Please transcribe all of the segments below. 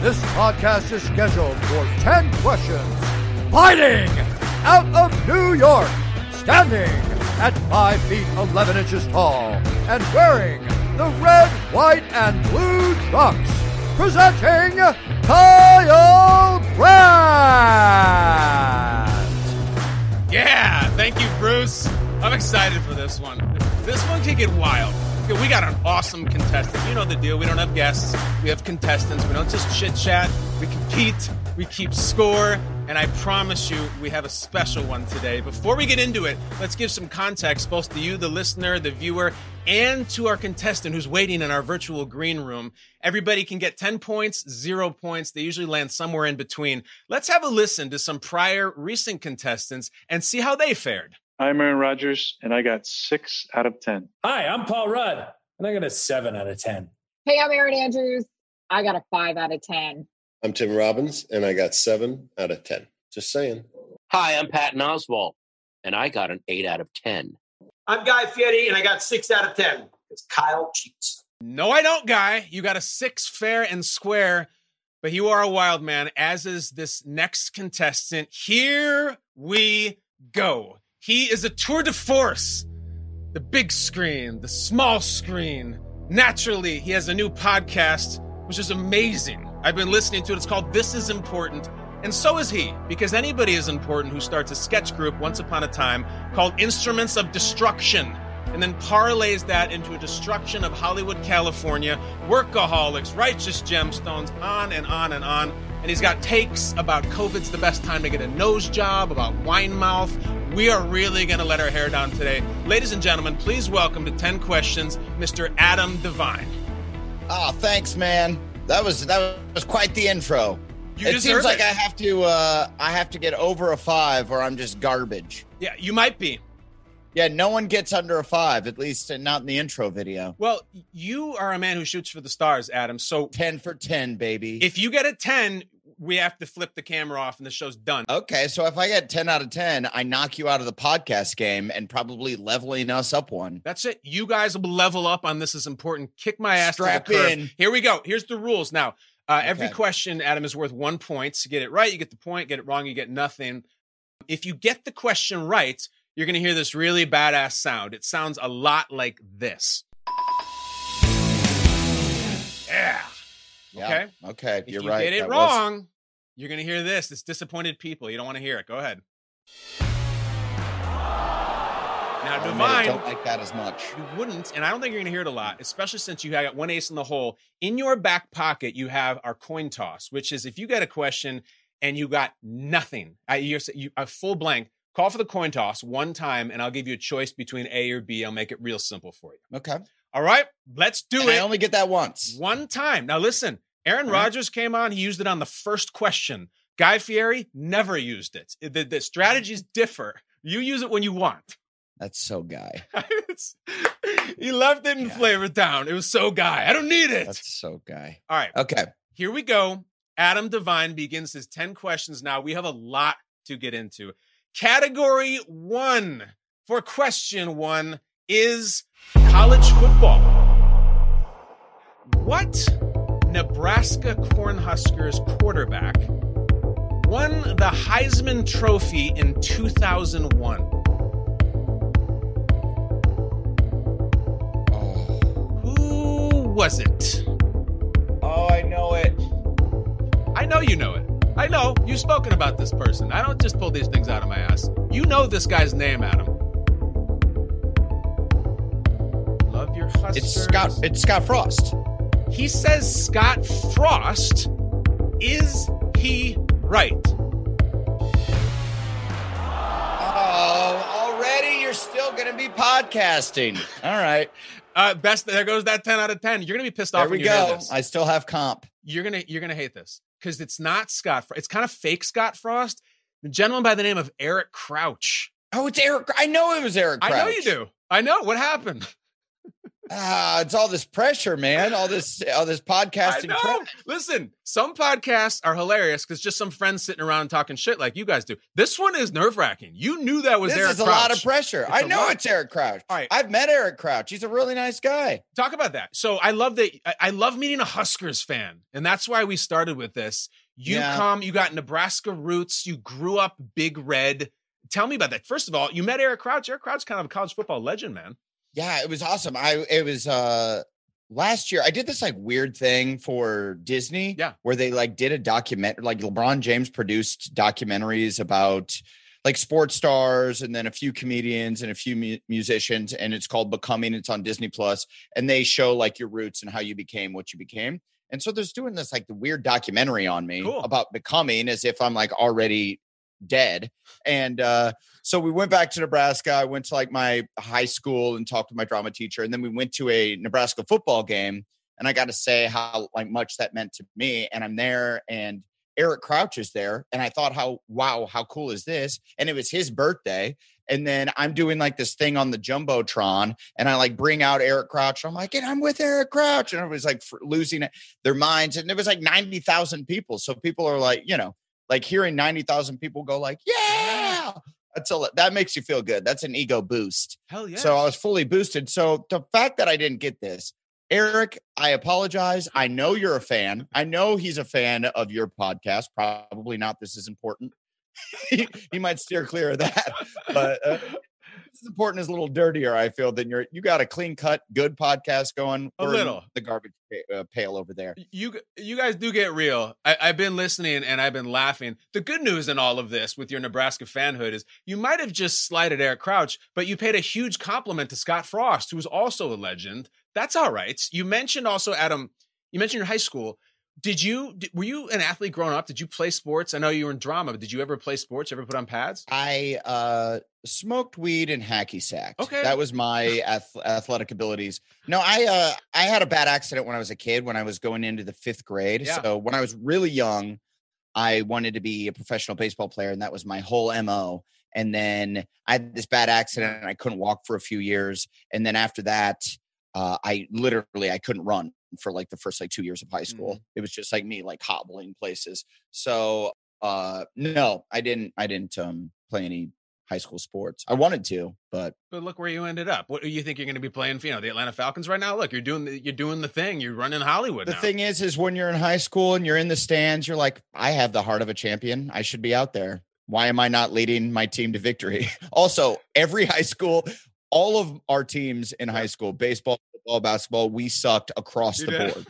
This podcast is scheduled for 10 questions. Fighting out of New York, standing at 5 feet 11 inches tall, and wearing the red, white, and blue trunks. Presenting Kyle Brandt. Yeah, thank you, Bruce. I'm excited for this one. This one can get wild. We got an awesome contestant. You know the deal. We don't have guests. We have contestants. We don't just chit chat. We compete. We keep score. And I promise you, we have a special one today. Before we get into it, let's give some context both to you, the listener, the viewer, and to our contestant who's waiting in our virtual green room. Everybody can get 10 points, zero points. They usually land somewhere in between. Let's have a listen to some prior recent contestants and see how they fared. I'm Aaron Rodgers, and I got six out of 10. Hi, I'm Paul Rudd, and I got a seven out of 10. Hey, I'm Erin Andrews. I got a five out of 10. I'm Tim Robbins, and I got seven out of 10. Just saying. Hi, I'm Patton Oswalt, and I got an eight out of 10. I'm Guy Fieri, and I got six out of 10 because Kyle cheats. No, I don't, Guy. You got a six fair and square, but you are a wild man, as is this next contestant. Here we go. He is a tour de force. The big screen, the small screen. Naturally, he has a new podcast, which is amazing. I've been listening to it. It's called This Is Important. And so is he, because anybody is important who starts a sketch group once upon a time called Instruments of Destruction and then parlays that into a destruction of Hollywood, California, workaholics, righteous gemstones, on and on and on. And he's got takes about COVID's the best time to get a nose job, about wine mouth. We are really going to let our hair down today. Ladies and gentlemen, please welcome to 10 Questions, Mr. Adam Devine. Oh, thanks, man. That was that was quite the intro. You it seems like it. I have to uh I have to get over a five or I'm just garbage. Yeah, you might be. Yeah, no one gets under a five, at least not in the intro video. Well, you are a man who shoots for the stars, Adam. So 10 for 10, baby. if you get a 10, we have to flip the camera off and the show's done. okay, so if I get 10 out of 10, I knock you out of the podcast game and probably leveling us up one. That's it. You guys will level up on this is important. Kick my ass Strap to the curb. in. Here we go. Here's the rules. Now, uh, every question, Adam, is worth one point. To get it right, you get the point. Get it wrong, you get nothing. If you get the question right, you're going to hear this really badass sound. It sounds a lot like this. Yeah. Yeah, Okay. Okay, If you're right. you right. get it That was- wrong, you're going to hear this. It's disappointed people. You don't want to hear it. Go ahead. Now, I Devine. don't like that as much. You wouldn't, and I don't think you're going to hear it a lot, especially since you got one ace in the hole. In your back pocket, you have our coin toss, which is if you get a question and you got nothing, uh, you're you, a full blank, call for the coin toss one time, and I'll give you a choice between A or B. I'll make it real simple for you. Okay. All right, let's do And it. I only get that once. One time. Now listen, Aaron right. Rodgers came on. He used it on the first question. Guy Fieri never used it. The, the strategies differ. You use it when you want. That's so guy. He left it in Yeah. Flavor Town. It was so guy. I don't need it. That's so guy. All right. Okay. here we go. Adam Devine begins his 10 questions now. We have a lot to get into. Category one for question one is college football. What Nebraska Cornhuskers quarterback won the Heisman Trophy in 2001? Who was it? Oh, I know it. I know you know it. I know you've spoken about this person. I don't just pull these things out of my ass. You know this guy's name, Adam. Love your Huskers. It's Scott. It's Scott Frost. He says Scott Frost. Is he right? Oh, already you're still going to be podcasting. All right. Uh, best. There goes that ten out of ten. You're gonna be pissed off. There we when you hear go. this. I still have comp. You're gonna you're gonna hate this because it's not Scott. Frost. It's kind of fake Scott Frost. The gentleman by the name of Eric Crouch. Oh, it's Eric. I know it was Eric. Crouch. I know you do. I know what happened. Ah, it's all this pressure, man. All this, all this podcasting. Listen, some podcasts are hilarious because just some friends sitting around talking shit like you guys do. This one is nerve wracking. You knew that was This Eric is a Crouch. lot of pressure. It's I know lot. it's Eric Crouch. All right. I've met Eric Crouch. He's a really nice guy. Talk about that. So I love that. I- I love meeting a Huskers fan, and that's why we started with this. You Yeah. come, you got Nebraska roots. You grew up Big Red. Tell me about that. First of all, you met Eric Crouch. Eric Crouch, kind of a college football legend, man. Yeah, it was awesome. I it was uh last year I did this like weird thing for Disney. Yeah. Where they like did a document like LeBron James produced documentaries about like sports stars and then a few comedians and a few mu- musicians and it's called Becoming. It's on Disney Plus and they show like your roots and how you became what you became. And so there's doing this like the weird documentary on me Cool. about becoming as if I'm like already dead. And uh so we went back to Nebraska. I went to like my high school and talked to my drama teacher. And then we went to a Nebraska football game. And I got to say how like much that meant to me. And I'm there and Eric Crouch is there. And I thought, how wow, how cool is this? And it was his birthday. And then I'm doing like this thing on the Jumbotron, and I like bring out Eric Crouch. I'm like, and I'm with Eric Crouch. And I was like losing their minds. And it was like 90,000 people. So people are like, you know, like hearing 90,000 people go like, yeah, that's a, that makes you feel good. That's an ego boost. Hell yeah. So I was fully boosted. So the fact that I didn't get this, Eric, I apologize. I know you're a fan. I know he's a fan of your podcast. Probably not. This is important. he, he might steer clear of that, but uh, is important. Is a little dirtier. I feel than you're. You got a clean cut, good podcast going. A little. the garbage uh, pail over there. you you guys do get real. I, I've been listening and I've been laughing. The good news in all of this with your Nebraska fanhood is you might have just slighted Eric Crouch, but you paid a huge compliment to Scott Frost, who is also a legend. That's all right. You mentioned also Adam. You mentioned your high school. Did you were you an athlete growing up? Did you play sports? I know you were in drama, but did you ever play sports? Ever put on pads? I uh smoked weed and hacky sacked. Okay. That was my ath- athletic abilities. No, I uh I had a bad accident when I was a kid when I was going into the 5th grade. Yeah. So when I was really young, I wanted to be a professional baseball player and that was my whole MO. And then I had this bad accident and I couldn't walk for a few years and then after that uh I literally I couldn't run for like the first like 2 years of high school. Mm-hmm. It was just like me like hobbling places. So uh no, I didn't I didn't um play any high school sports. I wanted to, but But look where you ended up. What do you think you're going to be playing for? You know, the Atlanta Falcons right now. Look, you're doing the, you're doing the thing. You're running Hollywood the now. thing is is when you're in high school and you're in the stands, you're like, I have the heart of a champion. I should be out there. Why am I not leading my team to victory? also, every high school, all of our teams in high school, baseball, football, basketball, we sucked across You the did. board.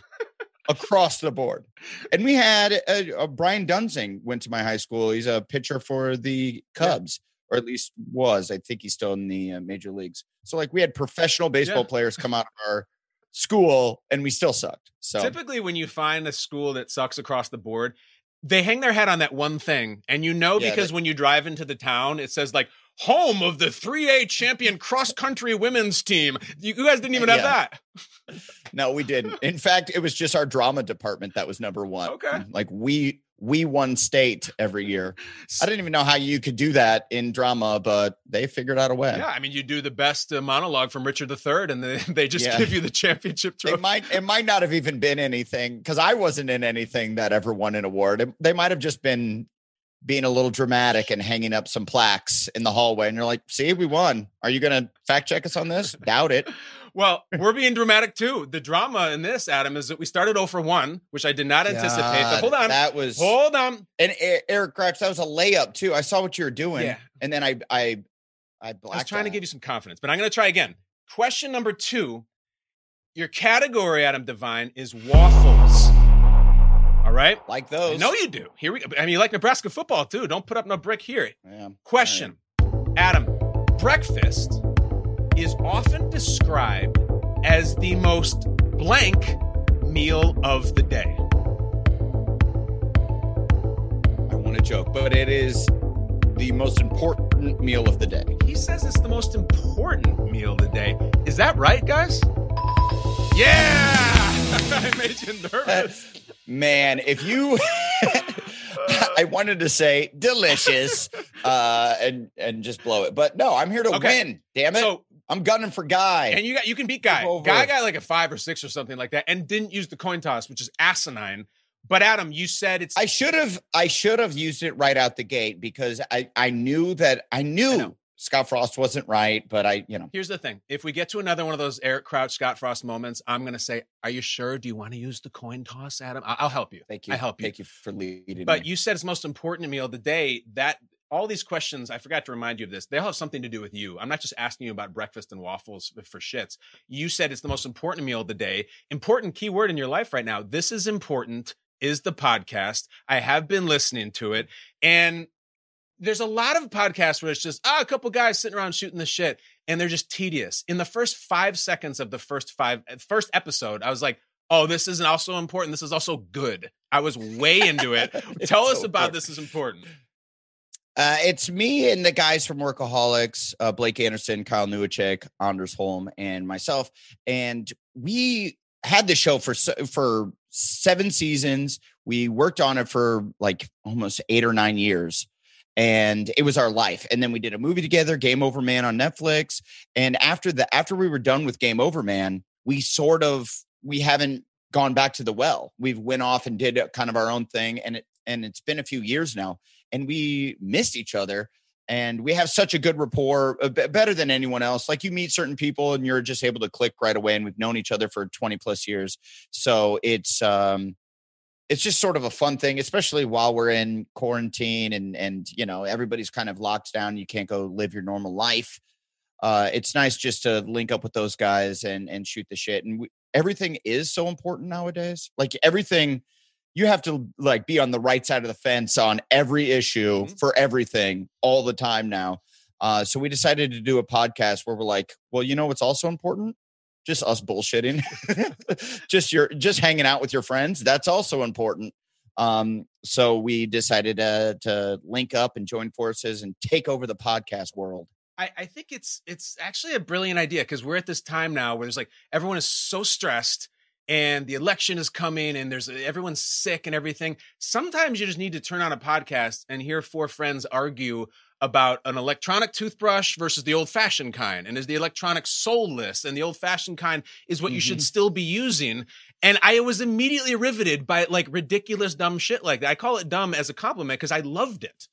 across the board. And we had uh uh Brian Duensing went to my high school. He's a pitcher for the Cubs, or at least was. I think he's still in the uh, major leagues. So like we had professional baseball Yeah. players come out of our school, and we still sucked. So Typically, when you find a school that sucks across the board, they hang their head on that one thing, and you know Yeah, because that- when you drive into the town, it says like "home of the 3A champion cross country women's team." You, guys didn't even have Yeah. that. no, we didn't. In fact, it was just our drama department that was number one. Okay. like we we won state every year. I didn't even know how you could do that in drama, but they figured out a way. Yeah, I mean, you do the best uh, monologue from Richard III, and they, they just Yeah. give you the championship trophy. It might it might not have even been anything because I wasn't in anything that ever won an award. It- they might have just been being a little dramatic and hanging up some plaques in the hallway. And you're like, "See, we won. Are you going to fact check us on this? Doubt it." Well, we're being dramatic too. The drama in this, Adam, is that we started 0 for 1, which I did not anticipate. But hold on. that was hold on. and Eric Crouch. That was a layup too. I saw what you were doing, Yeah. and then I I I I was blacked trying to give you some confidence, but I'm going to try again. Question number two. Your category, Adam Devine, is waffles. All right. like I those. know you do. Here we go. I mean, you like Nebraska football too. Don't put up no brick here. Yeah. Question Adam, breakfast is often described as the most blank meal of the day. I want to joke, but it is the most important meal of the day. He says it's the most important meal of the day. Is that right, guys? Yeah! I made you nervous. Man, if you I wanted to say delicious uh and and just blow it. But no, I'm here to Okay. win. Damn it. So, I'm gunning for guy. and you got you can beat Guy. Guy got like a five or six or something like that, and didn't use the coin toss, which is asinine. But Adam, you said it's I should have I should have used it right out the gate because I I knew that I knew know. Scott Frost wasn't right, but I, you know, Here's the thing. If we get to another one of those Eric Crouch, Scott Frost moments, I'm going to say, Are you sure? Do you want to use the coin toss, Adam? I'll help you. thank you. I help you. Thank you for leading. But me. you said it's most important meal of the day. That all these questions, I forgot to remind you of this. They all have something to do with you. I'm not just asking you about breakfast and waffles for shits. You said it's the most important meal of the day. Important key word in your life right now. This is important. Is the podcast. I have been listening to it, and there's a lot of podcasts where it's just ah, a couple guys sitting around shooting the shit, and they're just tedious. In the first five seconds of the first five first episode, I was like, "Oh, this isn't also important. This is also good." I was way into it. Tell us so about important. this is important. Uh, it's me and the guys from Workaholics, uh, Blake Anderson, Kyle Newacheck, Anders Holm, and myself. And we had the show for for seven seasons. We worked on it for like almost eight or nine years. And it was our life. And then we did a movie together, Game Over Man on Netflix. And after the after we were done with Game Over Man, we sort of we haven't gone back to the well. We've went off and did kind of our own thing. And it and it's been a few years now and we missed each other and we have such a good rapport uh, better than anyone else like you meet certain people and you're just able to click right away and we've known each other for 20 plus years so it's um it's just sort of a fun thing especially while we're in quarantine and and you know everybody's kind of locked down you can't go live your normal life uh it's nice just to link up with those guys and and shoot the shit and we, everything is so important nowadays like everything you have to like be on the right side of the fence on every issue Mhm. for everything all the time now. Uh, so we decided to do a podcast where we're like, well, you know what's also important? Just us bullshitting, just your just hanging out with your friends. That's also important. Um, so we decided uh, to link up and join forces and take over the podcast world. I, I think it's it's actually a brilliant idea because we're at this time now where there's like everyone is so stressed and the election is coming and there's everyone's sick and everything. Sometimes you just need to turn on a podcast and hear four friends argue about an electronic toothbrush versus the old fashioned kind. And is the electronic soulless and the old fashioned kind is what you should Mhm. still be using. And I was immediately riveted by like ridiculous dumb shit like that. I call it dumb as a compliment because I loved it.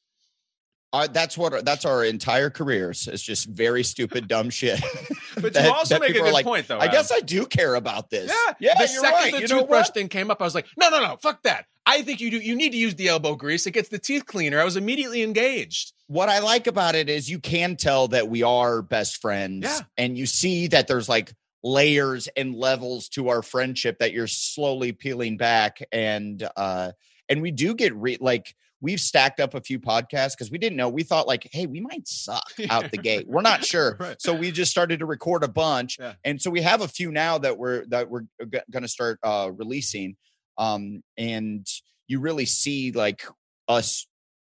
Uh, that's what that's our entire careers. It's just very stupid, dumb shit. But that- you also make a good like, point though. I Adam. guess I do care about this. Yeah, yeah, The second right. the You toothbrush thing came up, I was like, no, no, no, fuck that. I think you do. You need to use the elbow grease. It gets the teeth cleaner. I was immediately engaged. what I like about it is you can tell that we are best friends. Yeah. And you see that there's like layers and levels to our friendship that you're slowly peeling back. And uh and we do get re- like we've stacked up a few podcasts because we didn't know. We thought like, hey, we might suck out the gate. We're not sure. Right. So we just started to record a bunch. Yeah. And so we have a few now that we're that we're going to start uh releasing. Um and you really see like us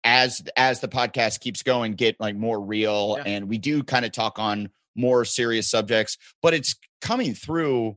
as as the podcast keeps going get like more real Yeah. and we do kind of talk on more serious subjects but it's coming through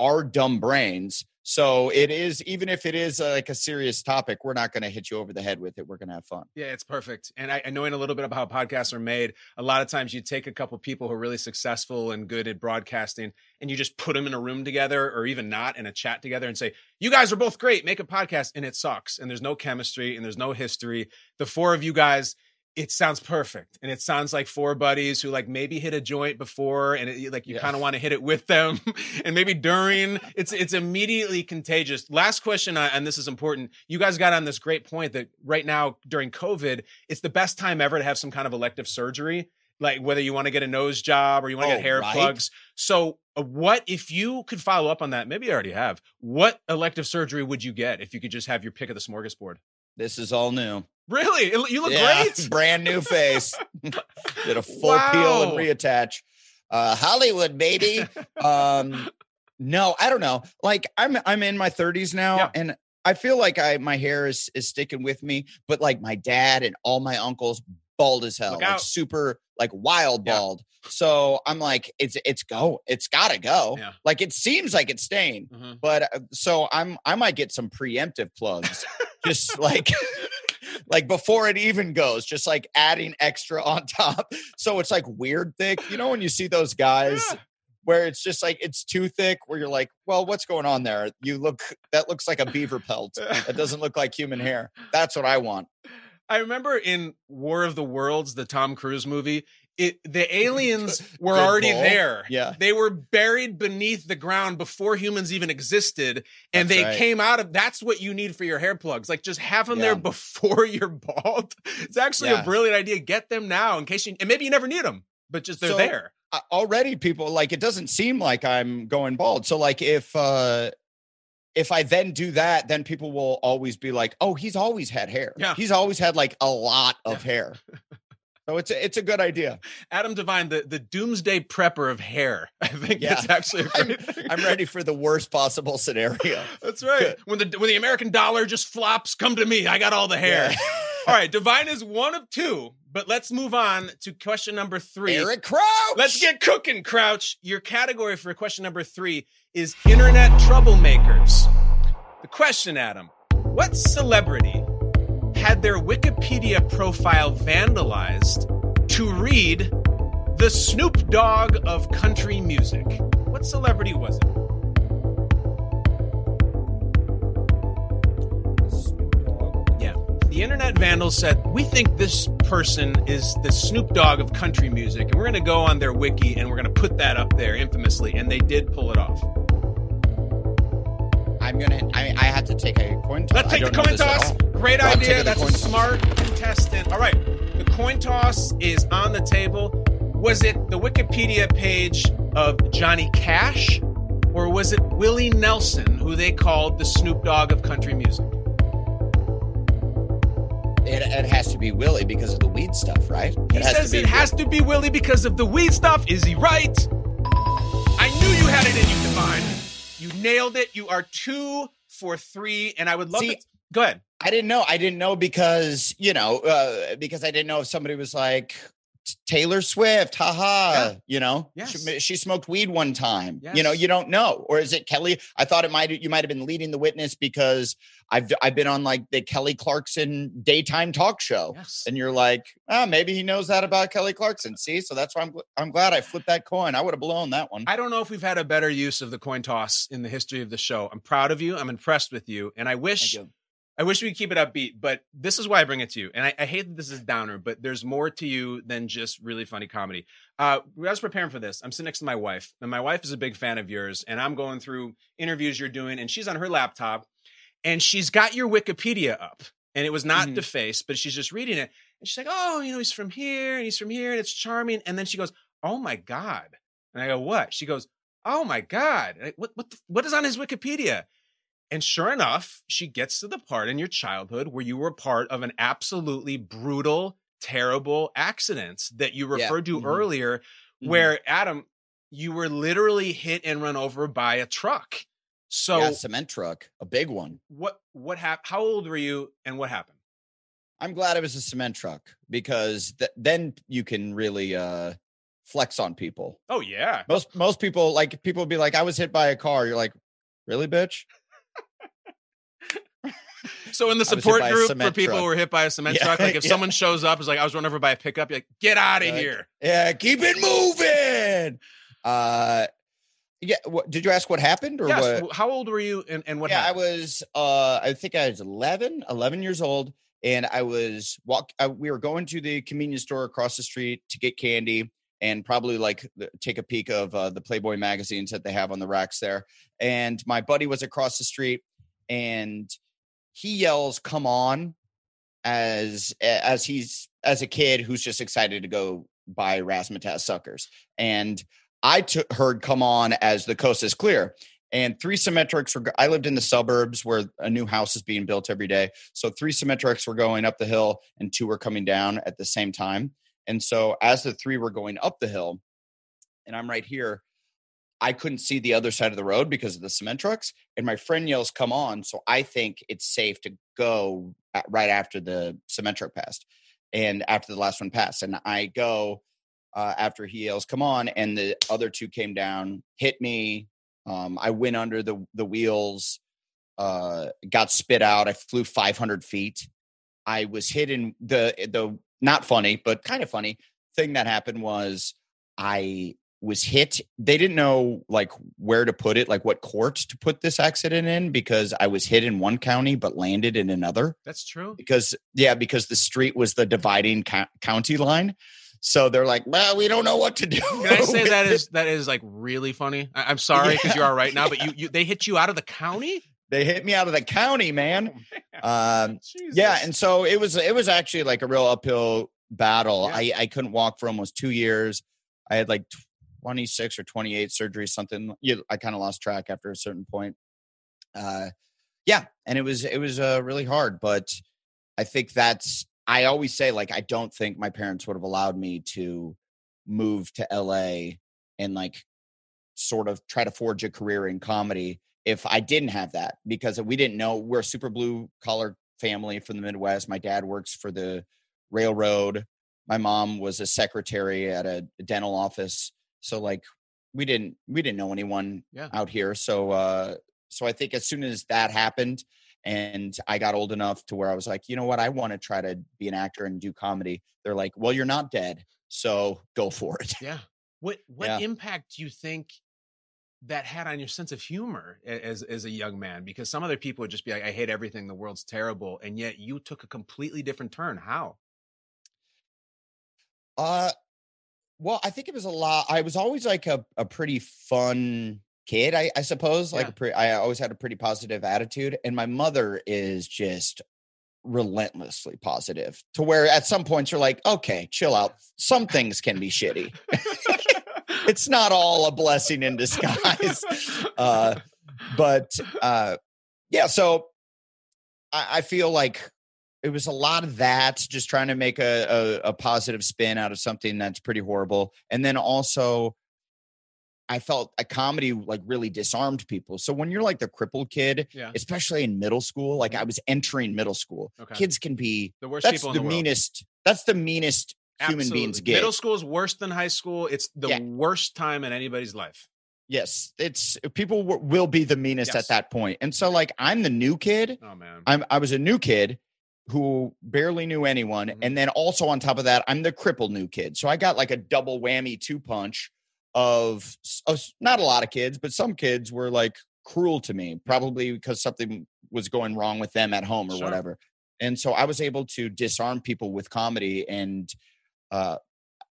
our dumb brains So it is, even if it is uh, like a serious topic, we're not going to hit you over the head with it. We're going to have fun. Yeah, it's perfect. And I, knowing a little bit about how podcasts are made, a lot of times you take a couple people who are really successful and good at broadcasting and you just put them in a room together or even not in a chat together and say, you guys are both great, make a podcast. And it sucks. And there's no chemistry and there's no history. The four of you guys, it sounds perfect and it sounds like four buddies who like maybe hit a joint before and it, like you Yeah. kind of want to hit it with them and maybe during it's it's immediately contagious last question uh, and this is important you guys got on this great point that right now during covid it's the best time ever to have some kind of elective surgery like whether you want to get a nose job or you want to Oh, get hair right. plugs so uh, what if you could follow up on that maybe you already have what elective surgery would you get if you could just have your pick of the smorgasbord This is all new. Really you look Yeah, great Brand new face. Did a full peel and reattach. Uh, Hollywood, baby. um, no, I don't know. Like I'm I'm in my 30s now, Yeah. and I feel like I my hair is is sticking with me. But like my dad and all my uncles, bald as hell, like super like wild Yeah. bald. So I'm like, it's it's go, it's gotta go. Yeah. Like it seems like it's staying, Mhm. but uh, so I'm I might get some preemptive plugs, just like like before it even goes, just like adding extra on top. So it's like weird thick. You know when you see those guys Yeah. where it's just like it's too thick, where you're like, well, what's going on there? You look that looks like a beaver pelt. That doesn't look like human hair. That's what I want. I remember in War of the Worlds, the Tom Cruise movie, it the aliens were Good already pull. there. Yeah. They were buried beneath the ground before humans even existed. And That's they right. came out of that's what you need for your hair plugs. Like just have them there before you're bald. It's actually Yeah. a brilliant idea. Get them now in case you and maybe you never need them, but just they're So- there. uh, already people like it doesn't seem like I'm going bald. So like if uh if I then do that, then people will always be like, "Oh, he's always had hair. Yeah. he's always had like a lot of hair." So it's a, it's a good idea. Adam Devine, the, the doomsday prepper of hair. I think Yeah. it's actually a I'm. I'm ready for the worst possible scenario. That's right. When the when the American dollar just flops, come to me. I got all the hair. Yeah. all right, Devine is one of two, but let's move on to question number three. Eric Crouch. Let's get cooking, Crouch. Your category for question number three is internet troublemakers. The question, Adam: What celebrity had their Wikipedia profile vandalized to read the Snoop Dogg of country music? What celebrity was it? Yeah. The internet vandals said, We think this person is the Snoop Dogg of country music, and we're going to go on their wiki and we're going to put that up there infamously. And they did pull it off. I'm gonna. I, I have to take a coin toss. Let's take the coin toss. Great I'm idea. That's a toss. smart contestant. All right. The coin toss is on the table. Was it the Wikipedia page of Johnny Cash, or was it Willie Nelson, who they called the Snoop Dogg of country music? It, it has to be Willie because of the weed stuff, right? He it has says it has to be Willie because of the weed stuff. Is he right? I knew you had it in you, Devine. Nailed it. You are two for three, and I would love See- it. Go ahead. I didn't know. I didn't know because you know uh, because I didn't know if somebody was like "T- Taylor Swift, haha. Yeah. You know, Yes. she, she smoked weed one time. You know, you don't know, or is it Kelly? I thought it might you might have been leading the witness because I've I've been on like the Kelly Clarkson daytime talk show, Yes. and you're like, oh, maybe he knows that about Kelly Clarkson. See, so that's why I'm I'm glad I flipped that coin. I would have blown that one. I don't know if we've had a better use of the coin toss in the history of the show. I'm proud of you. I'm impressed with you, and I wish. I wish we could keep it upbeat. But this is why I bring it to you. And I, I hate that this is downer, but there's more to you than just really funny comedy. Uh, I was preparing for this. I'm sitting next to my wife, and my wife is a big fan of yours. And I'm going through interviews you're doing, and she's on her laptop, and she's got your Wikipedia up, and it was not Mhm. defaced, but she's just reading it, and she's like, "Oh, you know, he's from here, and he's from here, and it's charming." And then she goes, "Oh my god!" And I go, "What?" She goes, "Oh my god! What what the, what is on his Wikipedia?" And sure enough, she gets to the part in your childhood where you were part of an absolutely brutal, terrible accident that you Yeah. referred to Mhm. earlier, Mhm. where Adam, you were literally hit and run over by a truck. So yeah, cement truck, a big one. what what happened? How old were you and what happened? I'm glad it was a cement truck because th- then you can really uh, flex on people. Oh yeah. Most most people like people be like, I was hit by a car. You're like, really, bitch? So in the I was hit support group for people truck. who were hit by a cement Yeah, truck, like if yeah. someone shows up, is like I was run over by a pickup, you're like, get out of here. Yeah, keep it moving. Uh, yeah. What, did you ask what happened or Yes. what? How old were you and, and what yeah, happened? I was. Uh, I think I was 11, 11 years old, and I was walk. I, we were going to the convenience store across the street to get candy and probably like the- take a peek of uh, the Playboy magazines that they have on the racks there. And my buddy was across the street, and he yells, "Come on!" as as he's as a kid who's just excited to go buy Razzmatazz suckers. And I heard "Come on" as the coast is clear. And three symmetrics were. I lived in the suburbs where a new house is being built every day. So three symmetrics were going up the hill, and two were coming down at the same time. And so as the three were going up the hill, and I'm right here, I couldn't see the other side of the road because of the cement trucks. And my friend yells, "Come on!" So I think it's safe to go right after the cement truck passed, and after the last one passed, and I go uh, after he yells, "Come on!" and the other two came down, hit me. Um, I went under the the wheels, uh, got spit out. I flew 500 feet. I was hit in the the not funny, but kind of funny thing that happened was I was hit. They didn't know like where to put it, like what court to put this accident in because I was hit in one county but landed in another That's true. because yeah, because the street was the dividing co- county line. So they're like, well, we don't know what to do. Can I say that is that is like really funny? I, I'm sorry because you are right now, but you, you they hit you out of the county. they hit me out of the county, man. Oh, Um, yeah, and so it was it was actually like a real uphill battle. Yeah. I I couldn't walk for almost two years. I had like twenty six or twenty eight surgeries, something. I kind of lost track after a certain point. Uh, yeah, and it was it was uh, really hard, but I think that's. I always say like I don't think my parents would have allowed me to move to LA and like sort of try to forge a career in comedy if I didn't have that because we didn't know we're a super blue collar family from the Midwest. My dad works for the railroad. My mom was a secretary at a dental office. So like we didn't we didn't know anyone Yeah. out here. So uh so I think as soon as that happened and I got old enough to where I was like, you know what, I want to try to be an actor and do comedy. They're like, well, you're not dead, so go for it. Yeah. What what Yeah. impact do you think that had on your sense of humor as as a young man? Because some other people would just be like, I hate everything, the world's terrible, and yet you took a completely different turn. How? Uh, well, I think it was a lot. I was always like a, a pretty fun kid, I, I suppose. Like Yeah. pre- I always had a pretty positive attitude, and my mother is just relentlessly positive to where at some points you're like, okay, chill out. Some things can be shitty. it's not all a blessing in disguise. uh, but uh, yeah, so I, I feel like it was a lot of that, just trying to make a, a, a positive spin out of something that's pretty horrible. And then also, I felt a comedy like really disarmed people. So when you're like the crippled kid, Yeah. especially in middle school, like mm-hmm. I was entering middle school, Okay. kids can be The worst that's people in the, the world. meanest. That's the meanest human beings get. Middle school is worse than high school. It's the Yeah. worst time in anybody's life. Yes, it's people w- will be the meanest Yes. at that point. And so like I'm the new kid. Oh man. I'm I was a new kid who barely knew anyone Mhm. and then also on top of that I'm the crippled new kid. So I got like a double whammy two punch of, of not a lot of kids, but some kids were like cruel to me probably because something was going wrong with them at home or Sure. whatever. And so I was able to disarm people with comedy and uh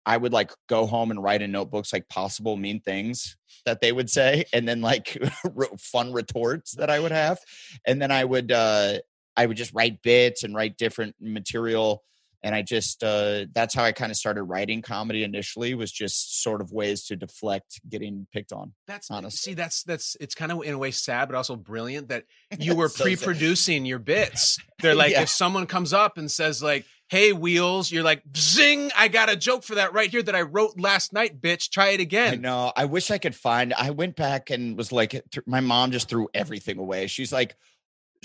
I would like go home and write in notebooks like possible mean things that they would say, and then like fun retorts that I would have, and then I would uh, I would just write bits and write different material, and I just uh, that's how I kind of started writing comedy initially was just sort of ways to deflect getting picked on. That's honestly. see, that's that's it's kind of in a way sad, but also brilliant that you were So pre-producing your bits. They're like, Yeah. if someone comes up and says like, "Hey, wheels," you're like, "Zing! I got a joke for that right here that I wrote last night, bitch. Try it I again." know. I wish I could find. I went back and was like, th- my mom just threw everything away. She's like,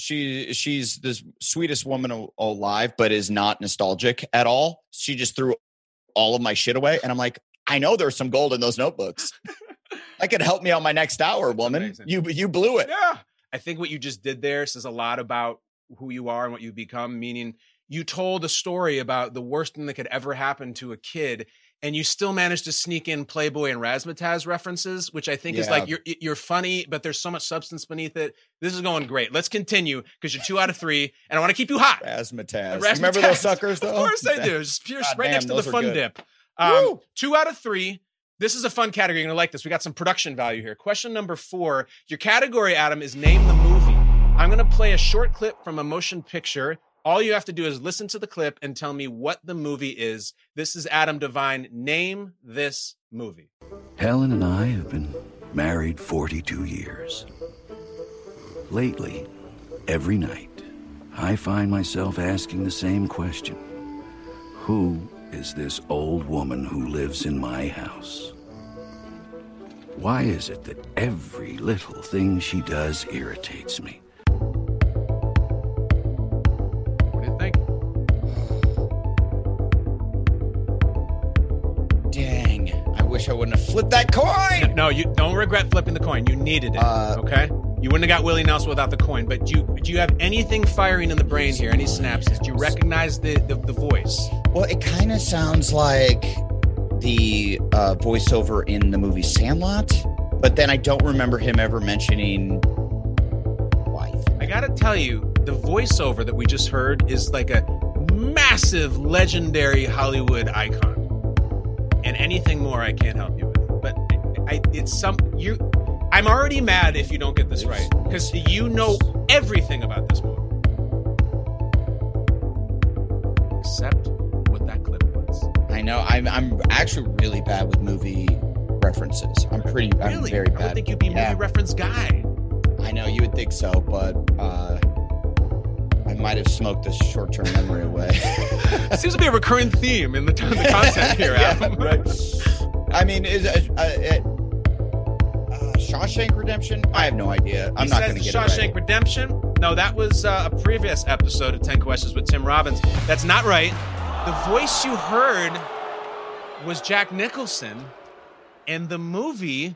she she's the sweetest woman alive, but is not nostalgic at all. She just threw all of my shit away, and I'm like, I know there's some gold in those notebooks. that could help me on my next hour, woman. amazing. You you blew it. Yeah. I think what you just did there says a lot about who you are and what you become. Meaning, you told a story about the worst thing that could ever happen to a kid, and you still managed to sneak in Playboy and Razzmatazz references, which I think is like you're you're funny, but there's so much substance beneath it. This is going great. Let's continue because you're two out of three, and I want to keep you hot. Razzmatazz. Razzmatazz. Remember those suckers, though? Of course I do. Just pure, God right damn, next to the fun good. dip. Um, two out of three. This is a fun category. You're gonna like this. We got some production value here. Question number four. Your category, Adam, is name the movie. I'm gonna play a short clip from a motion picture. All you have to do is listen to the clip and tell me what the movie is. This is Adam Devine. Name this movie. Helen and I have been married 42 years. Lately, every night, I find myself asking the same question Who is this old woman who lives in my house? Why is it that every little thing she does irritates me? Wish I wouldn't have flipped that coin. No, you don't regret flipping the coin. You needed it. Uh, okay. You wouldn't have got Willie Nelson without the coin. But do you do you have anything firing in the brain here? Any synapses? Do you recognize the the, the voice? Well, it kind of sounds like the uh, voiceover in the movie Sandlot, but then I don't remember him ever mentioning wife. I gotta tell you, the voiceover that we just heard is like a massive, legendary Hollywood icon. And anything more, I can't help you I, I it's some you. I'm already mad if you don't get this right because you know everything about this movie, except what that clip was. I know. I'm I'm actually really bad with movie references. I'm pretty. I'm Really, very I bad. would think you'd be a movie Yeah. reference guy. I know you would think so, but uh, I might have smoked this short-term memory away. It seems to be a recurring theme in the, the content here, Yeah, right. I mean, is uh, uh, uh, Shawshank Redemption? I have no idea. I'm he not going to get Shawshank it right. Redemption. No, that was uh, a previous episode of 10 Questions with Tim Robbins. That's not right. The voice you heard was Jack Nicholson, and the movie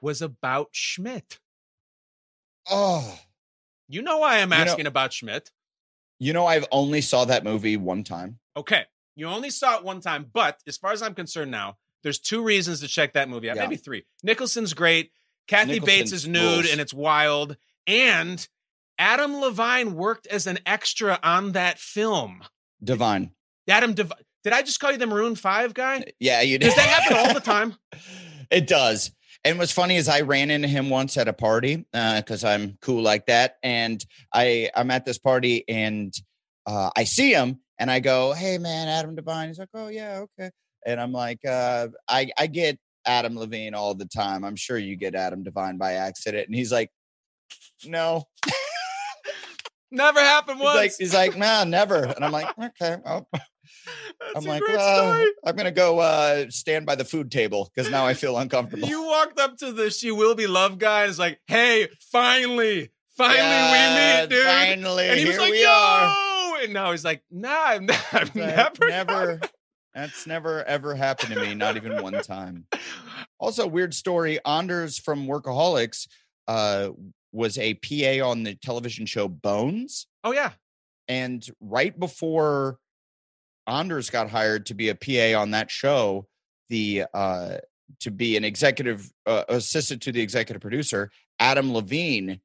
was about Schmidt. Oh, You know why I'm You know- asking about Schmidt. you know, I've only saw that movie one time. Okay. You only saw it one time, but as far as I'm concerned now, there's two reasons to check that movie out. Yeah. Maybe three. Nicholson's great. Kathy Nicholson Bates is nude rules. and it's wild. And Adam Levine worked as an extra on that film. Devine. Adam Dev- Did I just call you the Maroon 5 guy? Yeah, you did. Does that happen all the time? It does. And what's funny is I ran into him once at a party because I'm cool like that. And I I'm at this party and uh, I see him and I go, "Hey man, Adam Devine." He's like, "Oh yeah, okay." And I'm like, uh, "I I get Adam Levine all the time. I'm sure you get Adam Devine by accident." And he's like, "No." Never happened He's once. like, he's like, "Nah, never." And I'm like, "Okay." oh." That's I'm like, well. I'm gonna go uh, stand by the food table because now I feel uncomfortable. You walked up to the She Will Be Love guy and was like, hey, finally, finally Yeah, we meet, dude. Finally, and he was here like, we yo! are. And now he's like, nah, I've, I've never. never that's never ever happened to me not even one time also weird story anders from workaholics uh was a pa on the television show bones Oh, yeah. and right before anders got hired to be a pa on that show the uh to be an executive uh, assistant to the executive producer adam levine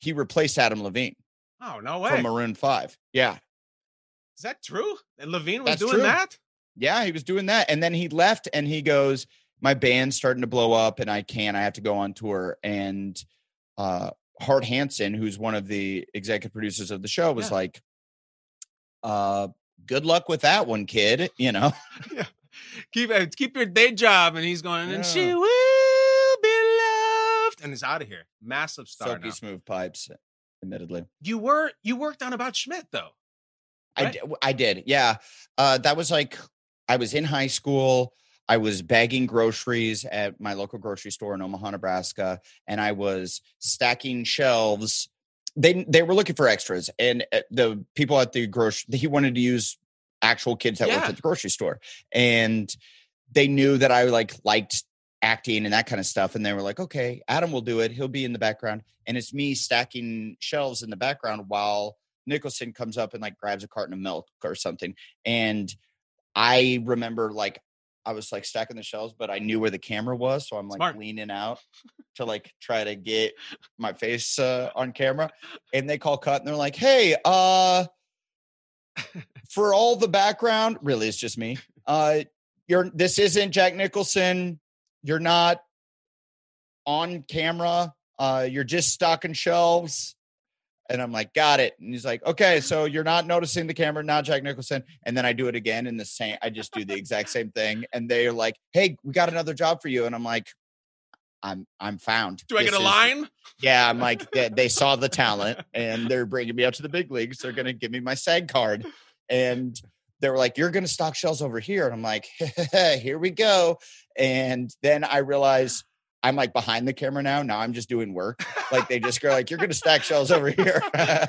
he replaced adam levine Oh, no way. from maroon 5 yeah Is that true? And Levine was That's doing true. that? Yeah, he was doing that. And then he left and he goes, My band's starting to blow up and I can't. I have to go on tour. And uh Hart Hanson, who's one of the executive producers of the show, was Yeah. like, uh, good luck with that one, kid. You know? Keep uh, keep your day job. And he's going, and she Yeah. will be loved. And he's out of here. Massive star. Silky now. smooth pipes, admittedly. You were you worked on about Schmidt though. I Right? did, I did. Yeah. Uh, that was like, I was in high school. I was bagging groceries at my local grocery store in Omaha, Nebraska, and I was stacking shelves. They they were looking for extras, and uh, the people at the grocery he wanted to use actual kids that worked at the grocery store, and they knew that I like liked acting and that kind of stuff, and they were like, "Okay, Adam will do it. He'll be in the background," and it's me stacking shelves in the background while Nicholson comes up and like grabs a carton of milk or something. And I remember like I was like stacking the shelves, but I knew where the camera was, so I'm like Smart. leaning out to like try to get my face uh, on camera. And they call cut and they're like, "Hey, uh for all the background, really it's just me. Uh you're this isn't Jack Nicholson. You're not on camera. Uh you're just stocking shelves." And I'm like, got it. And he's like, okay, so you're not noticing the camera, not Jack Nicholson. And then I do it again in the same, I just do the exact same thing. And they're like, hey, we got another job for you. And I'm like, I'm I'm found. Do I This get a is- line? Yeah, I'm like, they, they saw the talent and they're bringing me up to the big leagues. They're gonna give me my SAG card. And they were like, You're gonna stock shells over here. And I'm like, here we go. And then I realize I'm like behind the camera now. Now I'm just doing work. Like they just go like, You're gonna stack shells over here.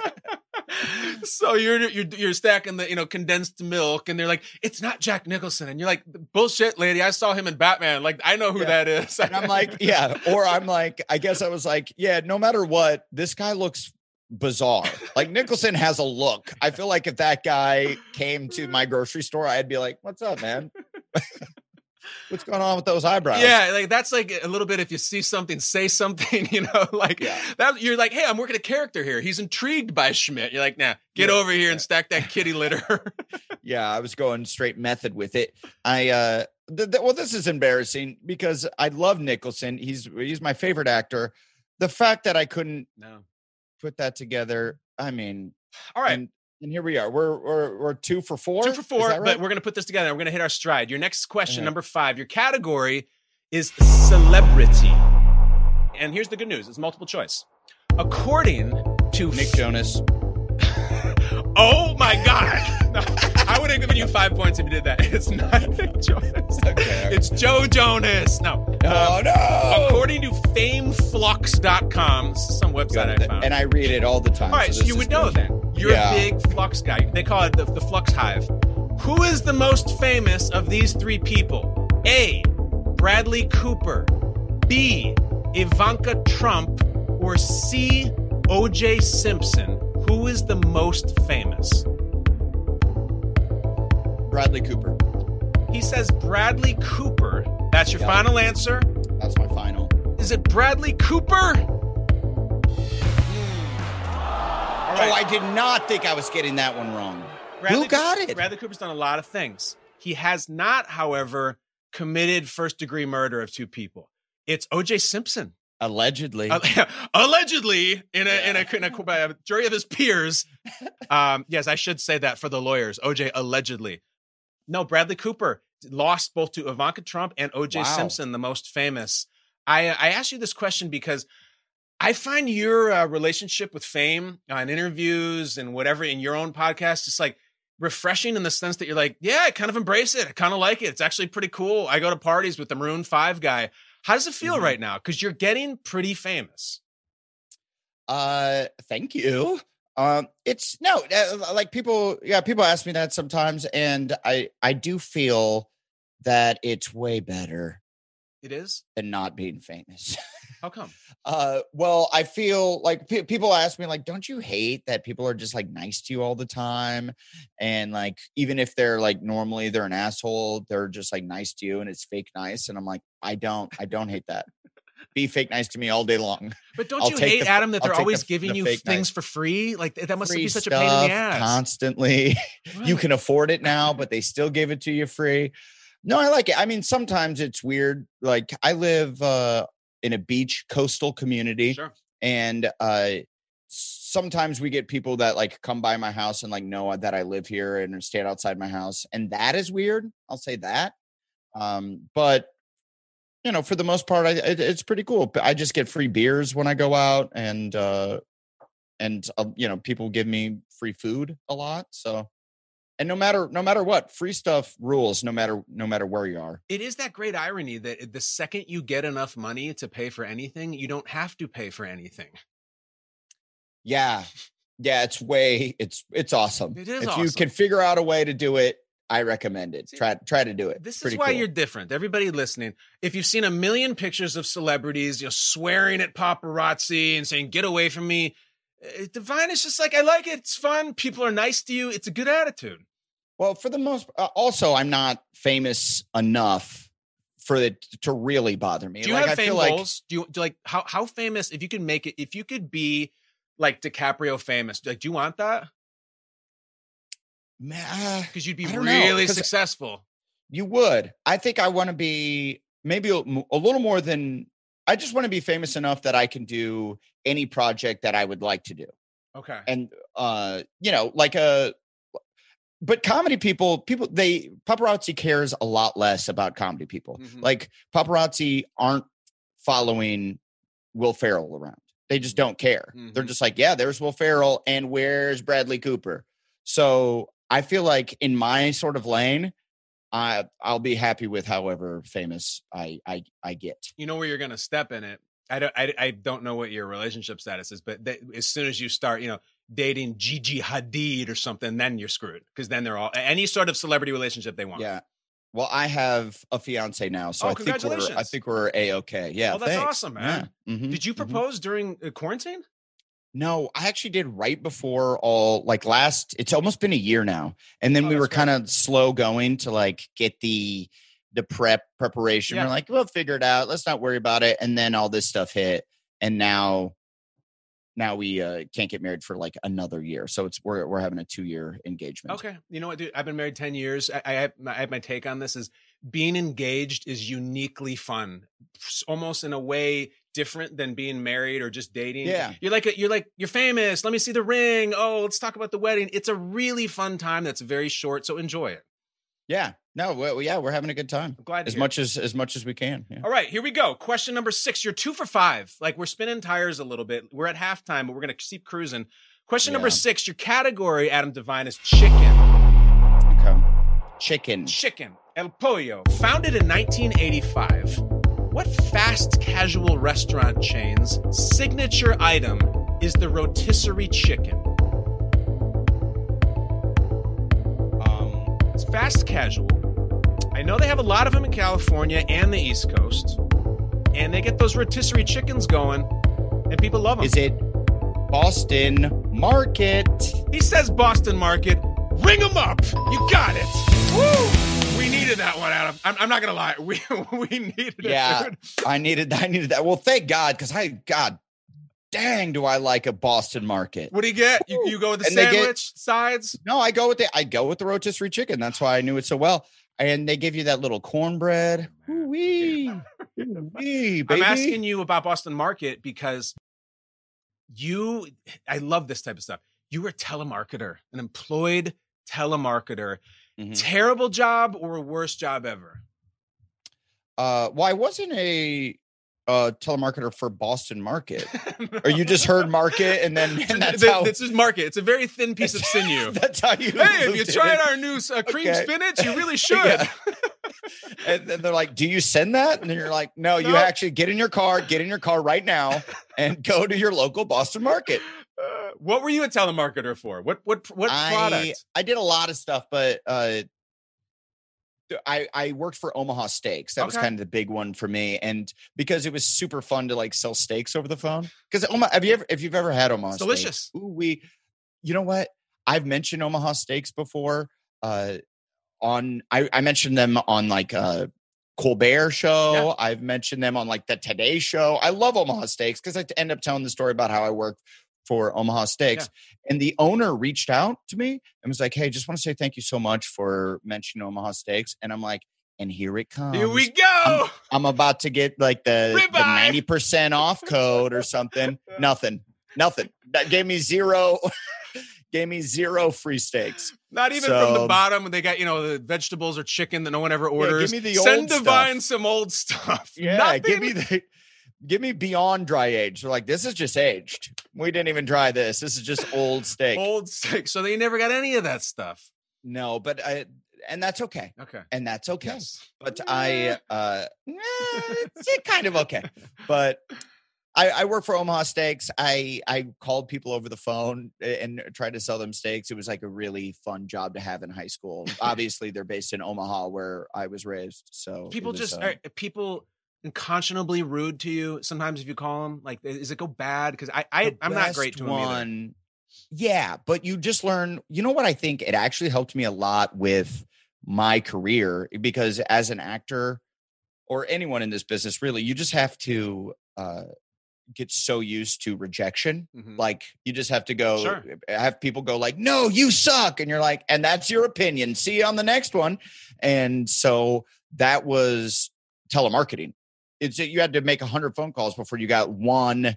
so you're you're you're stacking the you know condensed milk, and they're like, "It's not Jack Nicholson," and you're like, "Bullshit, lady! I saw him in Batman. Like, I know who Yeah. that is." and I'm like, yeah. Or I'm like, I guess I was like, yeah, no matter what, this guy looks bizarre. Like Nicholson has a look. I feel like if that guy came to my grocery store, I'd be like, what's up, man? What's going on with those eyebrows? Yeah, like that's like a little bit. If you see something, say something. You know, like Yeah. that. You're like, hey, I'm working a character here. He's intrigued by Schmidt. You're like, nah, get Yeah, over here yeah. and stack that kitty litter. Yeah, I was going straight method with it. I uh th- th- well, this is embarrassing because I love Nicholson. He's he's my favorite actor. The fact that I couldn't no. put that together, I mean, All right. and, and here we are. We're we're we're two for four. Two for four, right? but we're gonna put this together. We're gonna hit our stride. Your next question, Okay. number five. Your category is celebrity, and here's the good news: it's multiple choice. According to Nick Jonas. oh my god, No, I would have given you five points if you did that. It's not Nick Jonas. Okay. It's Joe Jonas. No. Oh Um, no! According to fameflux.com, this is some website I found. and I read it all the time. All right, so so, you would know good. then. You're Yeah. a big flux guy. They call it the, the flux hive. Who is the most famous of these three people? A. Bradley Cooper. B. Ivanka Trump. Or C. O.J. Simpson. Who is the most famous? Bradley Cooper. He says Bradley Cooper. That's your Yeah. final answer. That's my final. Is it Bradley Cooper? All Oh, I did not think I was getting that one wrong. Bradley Who got it? Bradley Cooper's done a lot of things. He has not, however, committed first degree murder of two people. It's O.J. Simpson. Allegedly. Uh, allegedly, in a, in a in a by a jury of his peers. Um, yes, I should say that for the lawyers. O.J. allegedly. No, Bradley Cooper lost both to Ivanka Trump and O.J. Wow. Simpson, the most famous. I I asked you this question because I find your uh, relationship with fame on interviews and whatever in your own podcast just like refreshing in the sense that you're like, yeah, I kind of embrace it. I kind of like it. It's actually pretty cool. I go to parties with the Maroon 5 guy. How does it feel Mhm. right now? Because you're getting pretty famous. Uh, thank you. Um, it's no, uh, like people, yeah, people ask me that sometimes, and I, I do feel that it's way better It is? than not being famous. How come? Uh, well, I feel like pe- people ask me, like, don't you hate that people are just like nice to you all the time? And like, even if they're like normally they're an asshole, they're just like nice to you and it's fake nice. And I'm like, I don't, I don't hate that. Be fake nice to me all day long. But don't I'll you hate, the- Adam, that they're the- always the giving you things nice. for free? Like that must Free be such a pain in the ass. Constantly. you can afford it now, but they still give it to you free. No, I like it. I mean, sometimes it's weird. Like I live uh in a beach coastal community Sure. and uh sometimes we get people that like come by my house and like know that I live here and stand outside my house and that is weird. I'll say that. Um but you know, for the most part I it, it's pretty cool. I just get free beers when I go out and uh and uh, you know, people give me free food a lot, so and no matter no matter what, free stuff rules no matter no matter where you are. It is that great irony that the second you get enough money to pay for anything, you don't have to pay for anything. Yeah. Yeah, it's way it's it's awesome. It is if you can figure out a way to do it, I recommend it. See, Try try to do it. This Pretty is why cool. you're different. Everybody listening, if you've seen a million pictures of celebrities, you know, swearing at paparazzi and saying "get away from me," Uh, Devine is just like I like it. It's fun. People are nice to you. It's a good attitude. Well, for the most, uh, also, I'm not famous enough for it to really bother me. Do you like, have I fame feel like goals? Do you do like how how famous? If you could make it, if you could be like DiCaprio famous, like do you want that? Because you'd be really know, successful. You would. I think I want to be maybe a little more than. I just want to be famous enough that I can do any project that I would like to do, Okay. and uh, you know, like a. But comedy people, people they paparazzi cares a lot less about comedy people. Mhm. Like paparazzi aren't following Will Ferrell around. They just don't care. They're Mhm. just like, yeah, there's Will Ferrell, and where's Bradley Cooper? So I feel like in my sort of lane, I I'll be happy with however famous I I I get. you know where you're going to step in it. I don't. I, I don't know what your relationship status is, but as soon as you start, you know, dating Gigi Hadid or something, then you're screwed because then they're all any sort of celebrity relationship they want. Yeah. Well, I have a fiance now, so Oh, I think we're I think we're a okay. Yeah, Oh, that's thanks. awesome, man. Yeah. Mhm, Did you mhm. propose during uh, quarantine? No, I actually did right before all like last it's almost been a year now. And then Oh, we were kind of slow going to like get the the prep preparation. Yeah. We're like, we'll figure it out. Let's not worry about it. And then all this stuff hit. And now now we uh can't get married for like another year. So it's we're we're having a two year engagement. Okay. You know what, dude? I've been married 10 years. I, I, have, my, I have my take on this is being engaged is uniquely fun, almost in a way different than being married or just dating. Yeah. You're like, a, you're like, you're famous. Let me see the ring. Oh, let's talk about the wedding. It's a really fun time that's very short. So enjoy it. Yeah. No, well, yeah, we're having a good time. I'm glad As much as as much as we can. Yeah. All right, here we go. Question number six. You're two for five. Like we're spinning tires a little bit. We're at halftime, but we're going to keep cruising. Question number six. Your category, Adam Devine, is chicken. Okay. Chicken. Chicken, El Pollo, founded in 1985. What fast casual restaurant chain's signature item is the rotisserie chicken? It's fast casual. I know they have a lot of them in California and the East Coast, and they get those rotisserie chickens going, and people love them. Is it Boston Market? He says Boston Market. Ring them up. You got it. Woo! We needed that one, Adam. I'm, I'm not gonna lie. We we needed Yeah. it, dude. I needed I needed that. Well, thank God, because I God dang do I like a Boston market. What do you get? You, you go with the And they get- sandwich sides. No, I go with the I go with the rotisserie chicken. That's why I knew it so well. And they give you that little cornbread. Ooh-wee. Ooh-wee, I'm asking you about Boston Market because you. I love this type of stuff. You were a telemarketer, an employed telemarketer. Mhm. Terrible job or worst job ever? Uh well, I wasn't a uh telemarketer for Boston Market. or you just heard market and then and that's Th- how this is market. It's a very thin piece of sinew. that's how you Hey, have you looped it tried our new uh, cream Okay. spinach? You really should. Yeah. and then they're like, "Do you send that?" And then you're like, "No, you actually get in your car, get in your car right now, and go to your local Boston Market." Uh, what were you a telemarketer for? What what what product? I did a lot of stuff, but uh, I I worked for Omaha Steaks. That was kind of the big one for me, and because it was super fun to like sell steaks over the phone. Because Omaha, have you ever if you've ever had Omaha? It's Steaks, delicious. Ooh, we, you know what? I've mentioned Omaha Steaks before. Uh, on I I mentioned them on like uh Colbert show. Yeah. I've mentioned them on like the Today show. I love Omaha Steaks because I end up telling the story about how I work for Omaha Steaks. And the owner reached out to me and was like, Hey, just want to say thank you so much for mentioning Omaha Steaks. And I'm like, and here it comes. Here we go. I'm about to get like the, the 90% off code or something. Nothing. Nothing. That gave me zero, gave me zero free steaks. Not even from the bottom when they got, you know, the vegetables or chicken that no one ever give orders. me the Send old stuff. Devine some old stuff. Yeah, Nothing. give me the give me beyond dry age. They're like, this is just aged. We didn't even dry this. This is just old steak. old steak. So they never got any of that stuff. No, but I and that's okay. Okay. And that's okay. Yes. But I uh it's kind of okay. But I, I work for Omaha Steaks. I I called people over the phone and tried to sell them steaks. It was like a really fun job to have in high school. Obviously, they're based in Omaha, where I was raised. So People was, just uh, are, people unconscionably rude to you sometimes if you call them Like, is it go bad? Because I, I i'm not great to him one. Yeah, but you just learn. You know what? I think it actually helped me a lot with my career because as an actor or anyone in this business, really, you just have to uh, get so used to rejection. Mhm. Like you just have to go Sure. have people go like, "No, you suck," and you're like, "And that's your opinion. See you on the next one." And so that was telemarketing. It's you had to make a hundred phone calls before you got one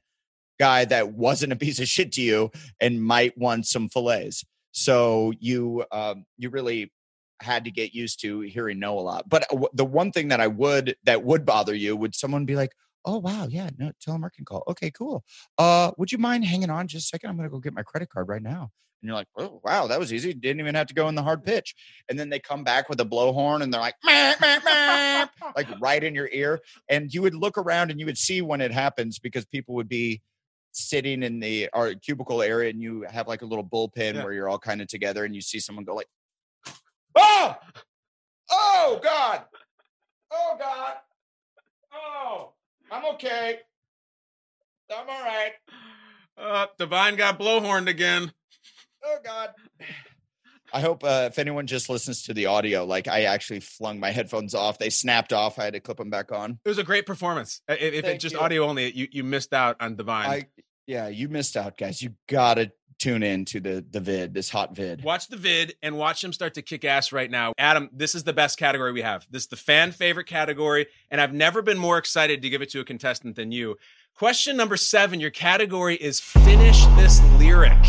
guy that wasn't a piece of shit to you and might want some fillets. So you um, you really had to get used to hearing no a lot. But uh, the one thing that I would that would bother you would someone be like, "Oh wow, yeah, no telemarketing call. Okay, cool. Uh, would you mind hanging on just a second? I'm gonna go get my credit card right now." And you're like, "Oh wow, that was easy. Didn't even have to go in the hard pitch." And then they come back with a blowhorn and they're like, "Meh, meh, meh," like right in your ear. And you would look around and you would see when it happens because people would be sitting in the our cubicle area and you have like a little bullpen Yeah. where you're all kind of together and you see someone go like, "Oh, oh God, oh God, oh, I'm okay, I'm all right, Uh, Devine got blowhorned again. oh God." I hope uh, if anyone just listens to the audio, like I actually flung my headphones off, they snapped off. I had to clip them back on. It was a great performance. If, if it's just you. audio only, you, you missed out on Devine. I yeah, you missed out, guys. You gotta tune in to the the vid, this hot vid. Watch the vid and watch him start to kick ass right now. Adam, this is the best category we have. This is the fan favorite category, and I've never been more excited to give it to a contestant than you. Question number seven your category is finish this lyric.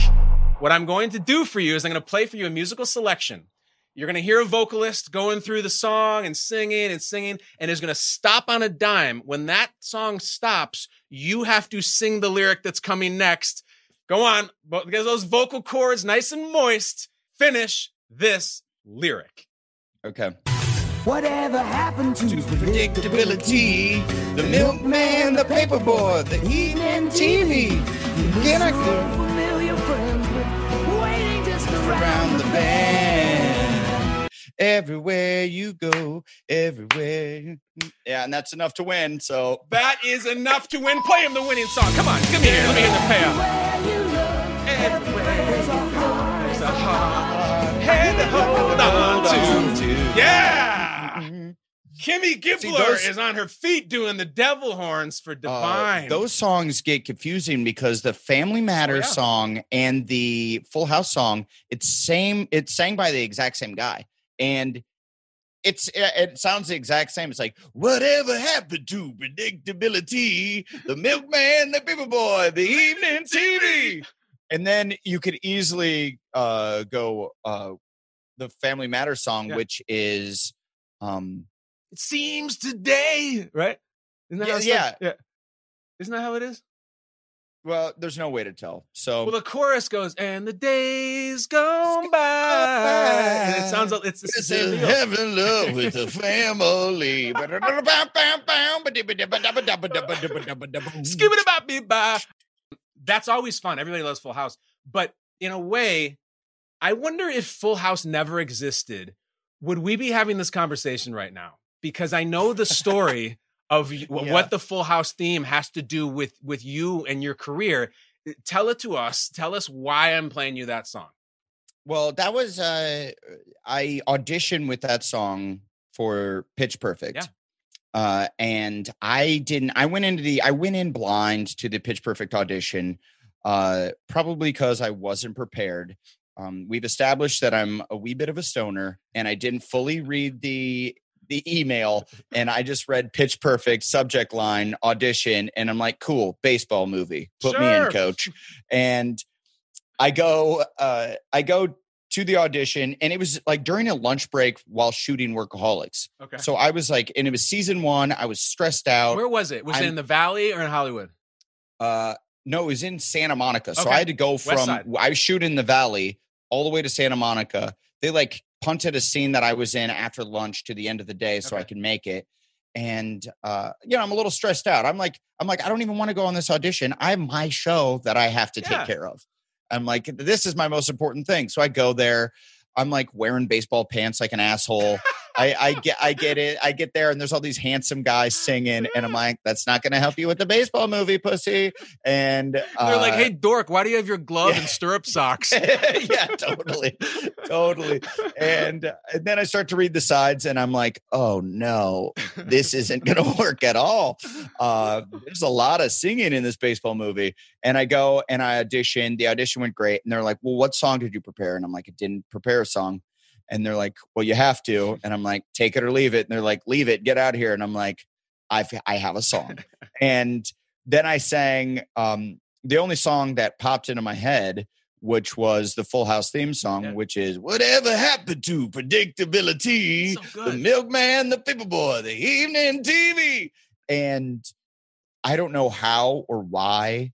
What I'm going to do for you is I'm going to play for you a musical selection. You're going to hear a vocalist going through the song and singing and singing, and is going to stop on a dime. When that song stops, you have to sing the lyric that's coming next. Go on, bo- get those vocal cords nice and moist. Finish this lyric. Okay. Whatever happened to Predictability, the milkman, the paperboy, the evening TV. Can I go familiar friends with waiting just around the bend? Everywhere you go, everywhere. Yeah, and that's enough to win. So That is enough to win. Play him the winning song. Come on, give me here. Let me hear the payoff. Everywhere there's a heart, head to hold on to. Yeah. Kimmy Gibbler those- is on her feet doing the devil horns for Uh, Devine. those songs get confusing because the Family Matters yeah. song and the Full House song, it's same. It's sang by the exact same guy, and it's it, it sounds the exact same. It's like whatever happened to predictability, the milkman, the paper boy, the evening TV, and then you could easily uh go uh the Family Matters song, Yeah. which is um it seems today, right? Isn't that Yeah, yeah. yeah. Isn't that how it is? Well, there's no way to tell. So Well, the chorus goes, and the days go by. And it sounds like it's, the This same deal. having love with the family. Skip about me by. That's always fun. Everybody loves Full House. But in a way, I wonder if Full House never existed, would we be having this conversation right now? Because I know the story of Yeah. what the Full House theme has to do with with you and your career. Tell it to us. Tell us why I'm playing you that song. Well, that was uh I auditioned with that song for Pitch Perfect. Yeah. Uh and I didn't I went into the I went in blind to the Pitch Perfect audition uh probably because I wasn't prepared. Um we've established that I'm a wee bit of a stoner and I didn't fully read the the email and I just read Pitch Perfect subject line audition and I'm like cool baseball movie put me in coach and I go uh I go to the audition and it was like during a lunch break while shooting workaholics. Okay. So I was like and it was season 1, I was stressed out. Where was it? Was it I'm- in the Valley or in Hollywood? Uh no, it was in Santa Monica. So Okay. I had to go from. I shoot in the valley all the way to Santa Monica. They like punted a scene that I was in after lunch to the end of the day so I can make it. And uh, you know, I'm a little stressed out. I'm like, I'm like, I don't even want to go on this audition. I have my show that I have to Yeah. take care of. I'm like, this is my most important thing. So I go there. I'm like wearing baseball pants like an asshole. I, I get I get it. I get there and there's all these handsome guys singing, and I'm like, that's not gonna help you with the baseball movie, pussy. And uh, They're like, "Hey, dork, why do you have your glove and stirrup socks?" yeah, totally, totally. And and then I start to read the sides, and I'm like, oh no, this isn't gonna work at all. Uh, there's a lot of singing in this baseball movie, and I go and I audition. The audition went great, and they're like, well, what song did you prepare? And I'm like, I didn't prepare a song. And they're like, well, you have to. And I'm like, take it or leave it. And they're like, leave it, get out of here. And I'm like, I've, I have a song. and then I sang um, the only song that popped into my head, which was the Full House theme song, which is Whatever Happened to Predictability, the Milkman, the Paperboy, the Evening TV. And I don't know how or why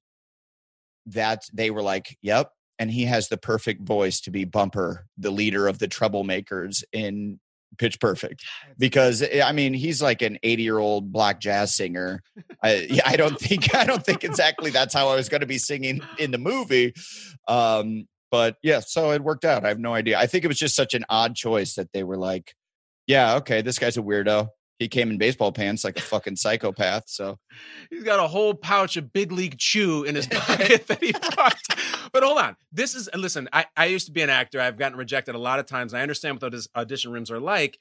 that they were like, yep. And he has the perfect voice to be Bumper, the leader of the troublemakers in Pitch Perfect. Because eh, I mean, he's like an 80 year old black jazz singer. I, yeah, I don't think I don't think exactly that's how I was going to be singing in the movie. Um, but yeah, so it worked out. I have no idea. I think it was just such an odd choice that they were like, yeah, okay, this guy's a weirdo. He came in baseball pants like a fucking psychopath. So He's got a whole pouch of big league chew in his pocket that he brought. But hold on. This is, listen, I, I used to be an actor. I've gotten rejected a lot of times. I understand what those audition rooms are like.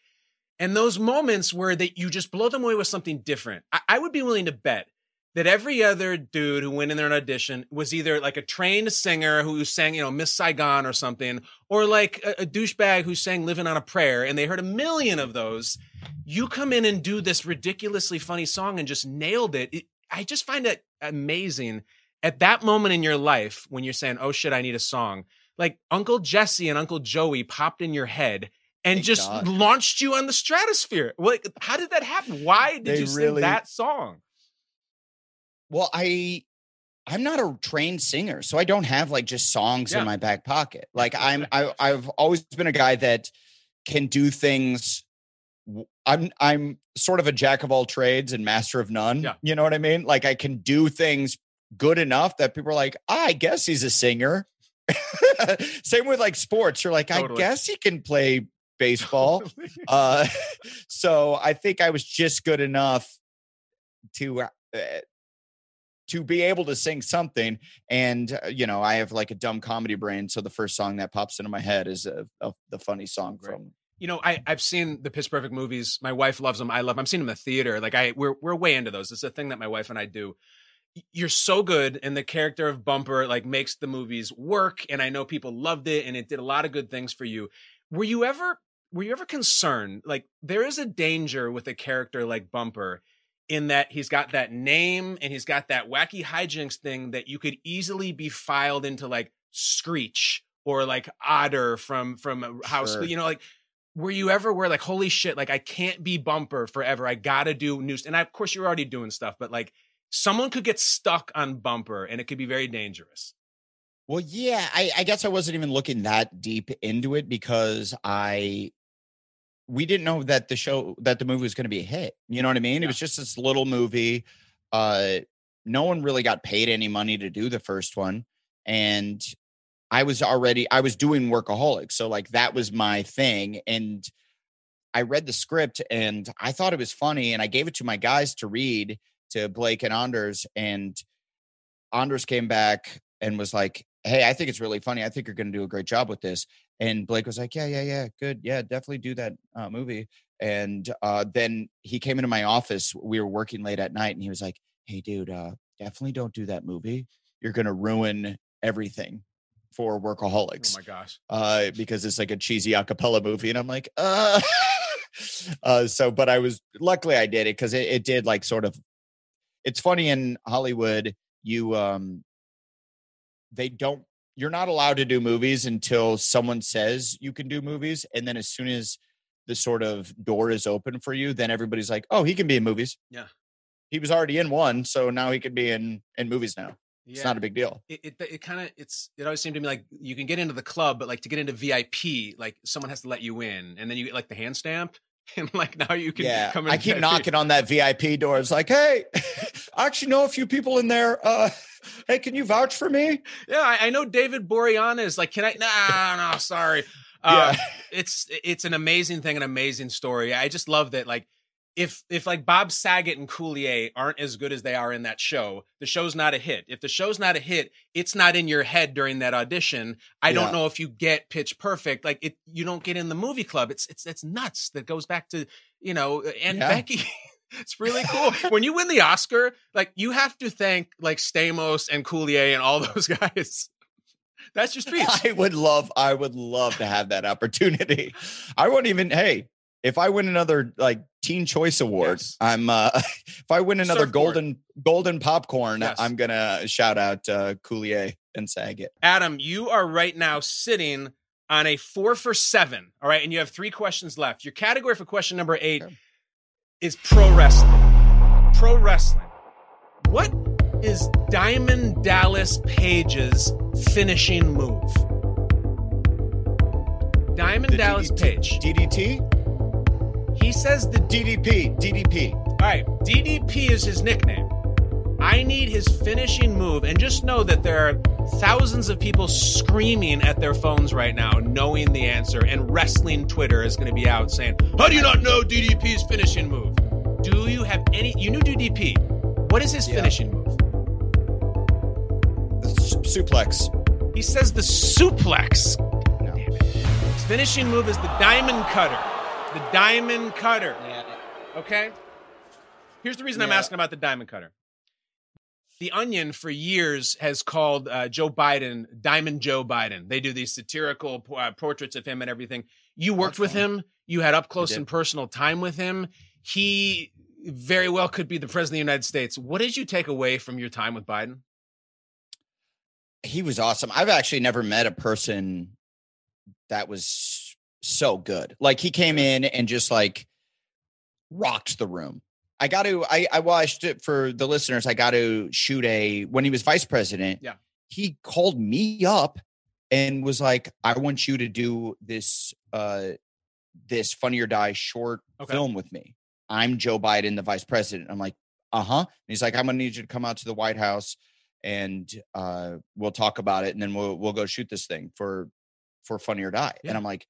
And those moments where that you just blow them away with something different. I, I would be willing to bet that every other dude who went in there an audition was either like a trained singer who sang, you know, Miss Saigon or something, or like a, a douchebag who sang Living on a Prayer, and they heard a million of those. You come in and do this ridiculously funny song and just nailed it. it I just find it amazing at that moment in your life when you're saying, "Oh shit, I need a song." Like Uncle Jesse and Uncle Joey popped in your head and Thank just God. launched you on the stratosphere. Like, how did that happen? Why did They you sing really- that song? Well, I I'm not a trained singer, so I don't have like just songs Yeah. in my back pocket. Like I'm I I've always been a guy that can do things I'm I'm sort of a jack of all trades and master of none. Yeah. You know what I mean? Like I can do things good enough that people are like, "Ah, I guess he's a singer. Same with like sports. You're like, Totally. I guess he can play baseball. uh, so I think I was just good enough to uh, to be able to sing something. And uh, you know, I have like a dumb comedy brain, so the first song that pops into my head is a, a, the funny song from. You know, I I've seen the Pitch Perfect movies. My wife loves them. I love. Them. I've seen them in the theater. Like I, we're we're way into those. It's a thing that my wife and I do. You're so good, and the character of Bumper like makes the movies work. And I know people loved it, and it did a lot of good things for you. Were you ever were you ever concerned? Like there is a danger with a character like Bumper in that he's got that name and he's got that wacky hijinks thing that you could easily be filed into like Screech or like Otter from from a House. Sure. You know, like were you ever where like holy shit, like I can't be Bumper forever. I gotta do news. And I, of course you're already doing stuff, but like someone could get stuck on Bumper and it could be very dangerous. Well, yeah, I, I guess I wasn't even looking that deep into it because I we didn't know that the show that the movie was going to be a hit. You know what I mean? It was just this little movie. Uh no one really got paid any money to do the first one and I was already I was doing workaholic. So like that was my thing and I read the script and I thought it was funny and I gave it to my guys to read to Blake and Anders and Anders came back and was like, Hey, I think it's really funny. I think you're going to do a great job with this. And Blake was like, Yeah, yeah, yeah, good. Yeah, definitely do that uh, movie. And uh, then he came into my office. We were working late at night and he was like, Hey, dude, uh, definitely don't do that movie. You're going to ruin everything for workaholics. Oh my gosh. uh, because it's like a cheesy acapella movie. And I'm like, uh, uh, so, but I was luckily I did it because it, it did like sort of. It's funny in Hollywood, you um, they don't. You're not allowed to do movies until someone says you can do movies, and then as soon as the sort of door is open for you, then everybody's like, "Oh, he can be in movies." Yeah. He was already in one, so now he could be in in movies now. It's not a big deal. It it, it kind of it's it always seemed to me like you can get into the club, but like to get into VIP, like someone has to let you in, and then you get like the hand stamp, and like now you can Yeah, come in. I keep knocking on that VIP door. It's like, hey, I actually know a few people in there. Uh, hey, can you vouch for me? Yeah, I, I know David Boreanaz. Like, can I? Nah, no, sorry. Uh, Yeah. it's it's an amazing thing, an amazing story. I just love that. Like, if if like Bob Saget and Coulier aren't as good as they are in that show, the show's not a hit. If the show's not a hit, it's not in your head during that audition. I Yeah. don't know if you get Pitch Perfect. Like it, you don't get in the movie club. It's it's it's nuts. That goes back to you know and Yeah. Becky. It's really cool. when you win the Oscar, like you have to thank like Stamos and Coulier and all those guys. That's your speech. I would love, I would love to have that opportunity. I won't even. Hey, if I win another like Teen Choice Award, Yes. I'm. uh If I win another Surfboard. golden golden popcorn, Yes. I'm gonna shout out uh, Coulier and Saget. Adam, you are right now sitting on a four for seven. All right. And you have three questions left. Your category for question number eight Okay. is pro wrestling. Pro wrestling. What is Diamond Dallas Page's finishing move? Diamond The Dallas DDT Page. DDT, He says the DDP, DDP. All right, DDP is his nickname. I need his finishing move, and just know that there are thousands of people screaming at their phones right now, knowing the answer. And wrestling Twitter is going to be out saying, "How do you not know DDP's finishing move? Do you have any? You knew DDP. What is his Yeah. finishing move? The s- suplex. He says the suplex. No. Damn it. His finishing move is the diamond cutter. The diamond cutter. Okay? Here's the reason I'm asking about the diamond cutter. The Onion for years has called uh, Joe Biden Diamond Joe Biden. They do these satirical uh, portraits of him and everything. You worked with him. You had up close and personal time with him. He very well could be the president of the United States. What did you take away from your time with Biden? he was awesome. I've actually never met a person that was so good. Like he came in and just like rocked the room. I got to I I watched it for the listeners. I got to shoot a when he was vice president. Yeah. He called me up and was like, "I want you to do this uh this Funny or Die short Okay. film with me. I'm Joe Biden, the vice president." I'm like, "Uh-huh." And he's like, "I'm going to need you to come out to the White House and uh we'll talk about it and then we'll we'll go shoot this thing for for Funny or Die." Yeah. And I'm like,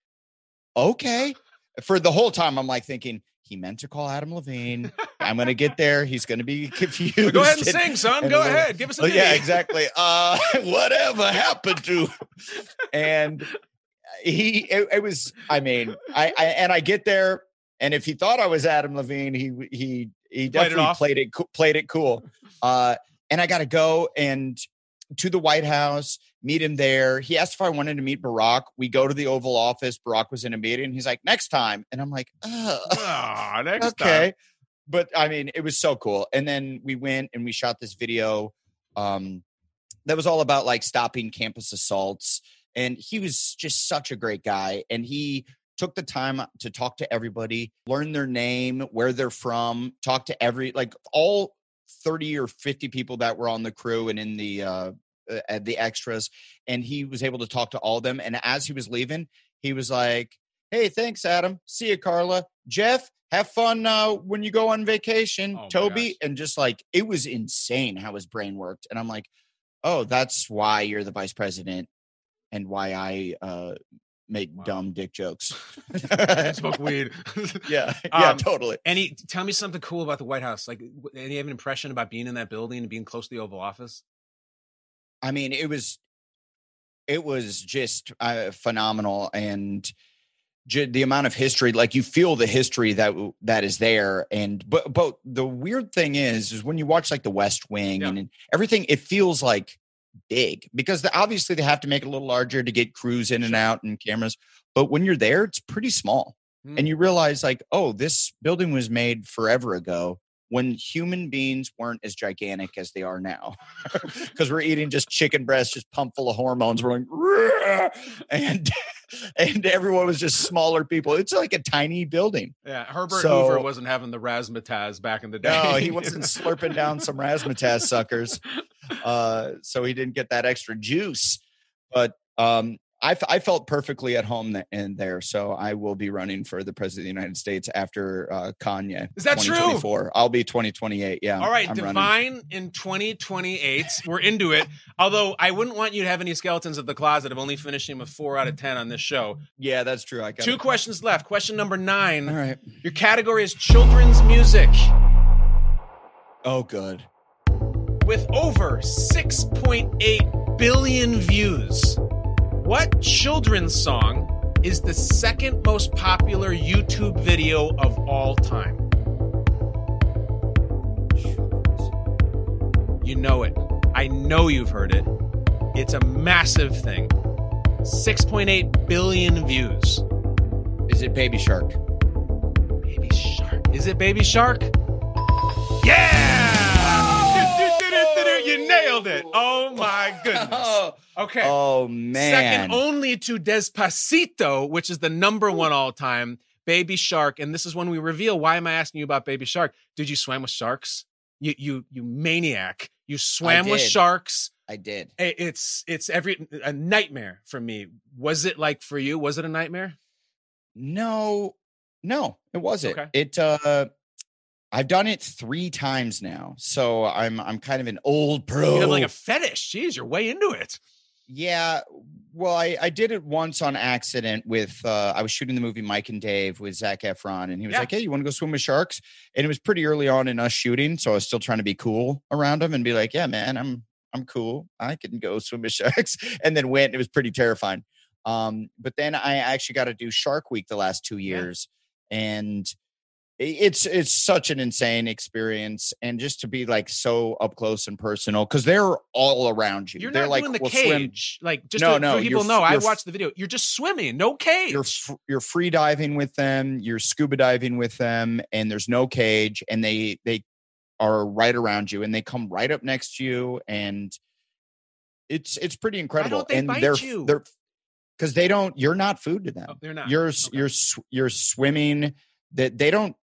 "Okay." For the whole time I'm like thinking he meant to call Adam Levine. I'm to get there. He's to be confused. Go ahead and and- sing, son. and Go little- ahead. Give us a Oh, yeah, exactly. Uh, whatever happened to? And he, it, it was. I mean, I, I and I get there, and if he thought I was Adam Levine, he he he it definitely off? played it played it cool. Uh, and I got to go and to the White House, meet him there. He asked if I wanted to meet Barack. We go to the Oval Office. Barack was in a meeting. He's like, next time, and I'm like, Aw, next okay time. but i mean it was so cool and then we went and we shot this video um that was all about like stopping campus assaults and he was just such a great guy and he took the time to talk to everybody learn their name where they're from talk to every like all 30 or 50 people that were on the crew and in the uh uh, the extras and he was able to talk to all of them and as he was leaving he was like hey thanks adam see you carla jeff have fun uh, when you go on vacation Oh toby and just like it was insane how his brain worked and i'm like oh that's why you're the vice president and why i uh make Wow. dumb dick jokes Smoke weed. yeah yeah Um, totally Any tell me something cool about the White House. Like, any have an impression about being in that building and being close to the Oval Office? I mean, it was it was just uh, phenomenal, and ju- the amount of history, like you feel the history that that is there. And but but the weird thing is, is when you watch like The West Wing Yeah. and, and everything, it feels like big because the, obviously they have to make it a little larger to get crews in and out and cameras. But when you're there, it's pretty small, and you realize like, oh, this building was made forever ago. When human beings weren't as gigantic as they are now, because we're eating just chicken breasts, just pumped full of hormones. We're like, and and everyone was just smaller people. It's like a tiny building. Yeah, Herbert So- Hoover wasn't having the razzmatazz back in the day. No, he wasn't slurping down some razzmatazz suckers, uh, so he didn't get that extra juice. But um, I, f- I felt perfectly at home th- in there, so I will be running for the president of the United States after uh, Kanye. Is that true? 2024. I'll be 2028. Yeah. All right, I'm running. Devine in 2028. We're into it. Although I wouldn't want you to have any skeletons of the closet of only finishing with four out of 10 on this show. Yeah, that's true. I got Two it. questions left. Question number nine. All right. Your category is children's music. Oh, good. With over 6.8 billion views, what children's song is the second most popular YouTube video of all time? You know it. I know you've heard it. It's a massive thing. 6.8 billion views. Is it Baby Shark? Baby Shark. Is it Baby Shark? Yeah! Du-du-du-du-du-du. Oh! You nailed it. Oh my goodness. Oh. Okay. Oh man. Second only to Despacito, which is the number one all time, Baby Shark. And this is when we reveal why am I asking you about Baby Shark? Did you swim with sharks? You you you maniac. You swam with sharks. I did. It's it's every a nightmare for me. Was it like for you? Was it a nightmare? No, no, it wasn't. Okay. It uh I've done it three times now. So I'm I'm kind of an old pro. You have like a fetish. Jeez, you're way into it. Yeah. Well, I, I did it once on accident with uh I was shooting the movie Mike and Dave with Zac Efron, and he was Yeah. like, Hey, you want to go swim with sharks? And it was pretty early on in us shooting, so I was still trying to be cool around him and be like, Yeah, man, I'm I'm cool. I can go swim with sharks. And then went, and it was pretty terrifying. Um, but then I actually got to do Shark Week the last two years, and i- it's it's such an insane experience and just to be like so up close and personal because they're all around you You're they're not like doing the "We'll swim cage. Like just No, to, no, for people know, i watched the video. You're just swimming, no cage. you're you're free diving with them you're scuba diving with them and there's no cage and they they are right around you and they come right up next to you and it's it's pretty incredible they and they're you? they're because they don't you're not food to oh, them Oh, they're not. you're s you're you're swimming that they don't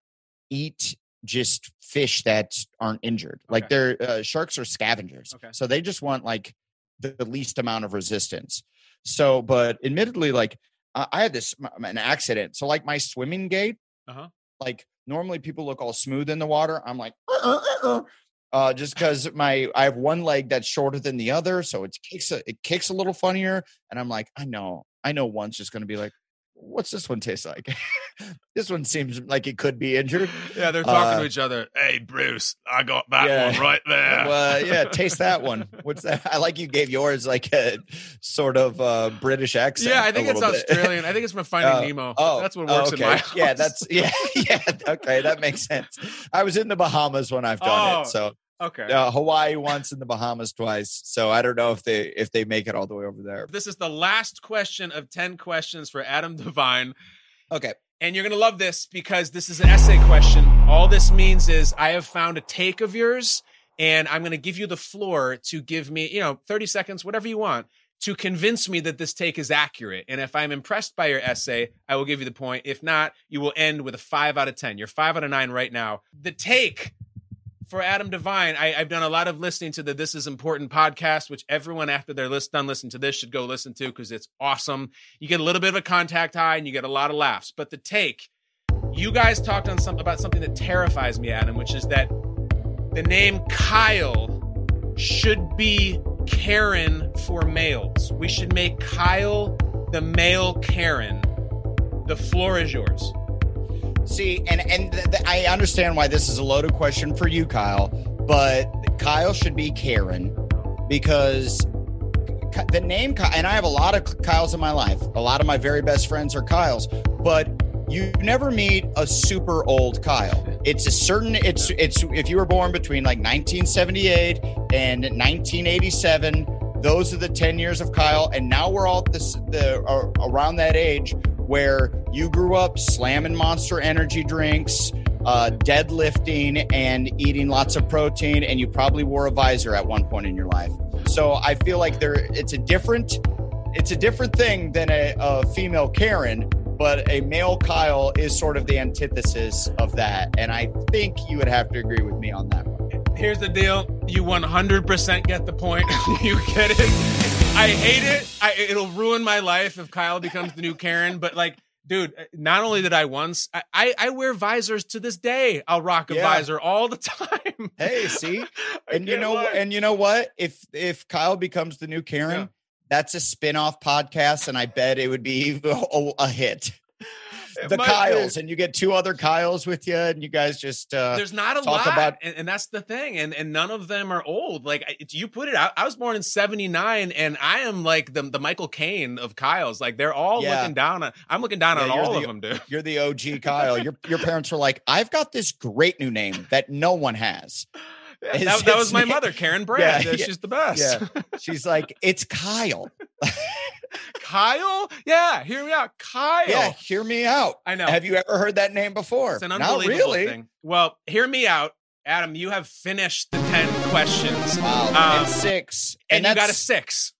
eat just fish that aren't injured. Like they're uh, sharks are scavengers Okay. so they just want like the, the least amount of resistance. So but admittedly like I I had this an accident. So like my swimming gait Uh-huh. like normally people look all smooth in the water. I'm like uh, just because my I have one leg that's shorter than the other, so it kicks a, it kicks a little funnier, and I'm like, I know, I know, one's just going to be like, what's this one taste like? this one seems like it could be injured. Yeah, they're talking Uh, to each other. Hey, Bruce, I got that Yeah. one right there. Well, yeah, taste that one. What's that? I like you gave yours like a sort of uh, British accent. yeah, I think it's bit. Australian. I think it's from Finding Uh, Nemo. Oh, that's what oh, works okay. in my house. Yeah, that's yeah, yeah. Okay, that makes sense. I was in the Bahamas when I've done Oh, it, so okay. uh, Hawaii once and the Bahamas twice. So I don't know if they if they make it all the way over there. This is the last question of 10 questions for Adam Devine. Okay. And you're going to love this because this is an essay question. All this means is I have found a take of yours and I'm going to give you the floor to give me, you know, 30 seconds, whatever you want, to convince me that this take is accurate. And if I'm impressed by your essay, I will give you the point. If not, you will end with a five out of 10. You're five out of nine right now. The take for Adam Devine, I, I've done a lot of listening to the This Is Important podcast, which everyone after they're list, done listening to this should go listen to because it's awesome. You get a little bit of a contact high and you get a lot of laughs. But the take, you guys talked on some about something that terrifies me, Adam, which is that the name Kyle should be Karen for males. We should make Kyle the male Karen. The floor is yours. See, and and th- th- I understand why this is a loaded question for you, Kyle. But Kyle should be Karen because the name Ky- and I have a lot of Kyles in my life. A lot of my very best friends are Kyles, but you never meet a super old Kyle. It's a certain. It's it's if you were born between like 1978 and 1987. Those are the 10 years of Kyle, and now we're all this the around that age where you grew up slamming Monster Energy drinks, uh, deadlifting, and eating lots of protein, and you probably wore a visor at one point in your life. So I feel like there, it's a different, it's a different thing than a, a female Karen, but a male Kyle is sort of the antithesis of that, and I think you would have to agree with me on that one. Here's the deal. You 100% get the point. you get it. I hate it. I, it'll ruin my life if Kyle becomes the new Karen. But like, dude, not only did I once, I, I, I wear visors to this day. I'll rock a Yeah. visor all the time. Hey, see, and you know, lie. and you know what? If if Kyle becomes the new Karen, Yeah. that's a spin-off podcast, and I bet it would be a, a hit. The be. Kyles, and you get two other Kyles with you, and you guys just uh, There's not a talk lot, about- and, and that's the thing, and and none of them are old. Like you put it out, I was born in '79, and I am like the the Michael Caine of Kyle's. Like they're all Yeah. looking down on. I'm looking down Yeah, on all the- of them, dude. you're the OG Kyle. Your your parents were like, I've got this great new name that no one has. That, that was my mother, Karen Brandt. Yeah, yeah, She's the best. Yeah. She's like, it's Kyle. Kyle, yeah, hear me out, Kyle. Yeah, hear me out. I know. Have you ever heard that name before? It's an unbelievable really. thing. Well, hear me out, Adam. You have finished the ten questions. Wow. Um, and six. and you got a six.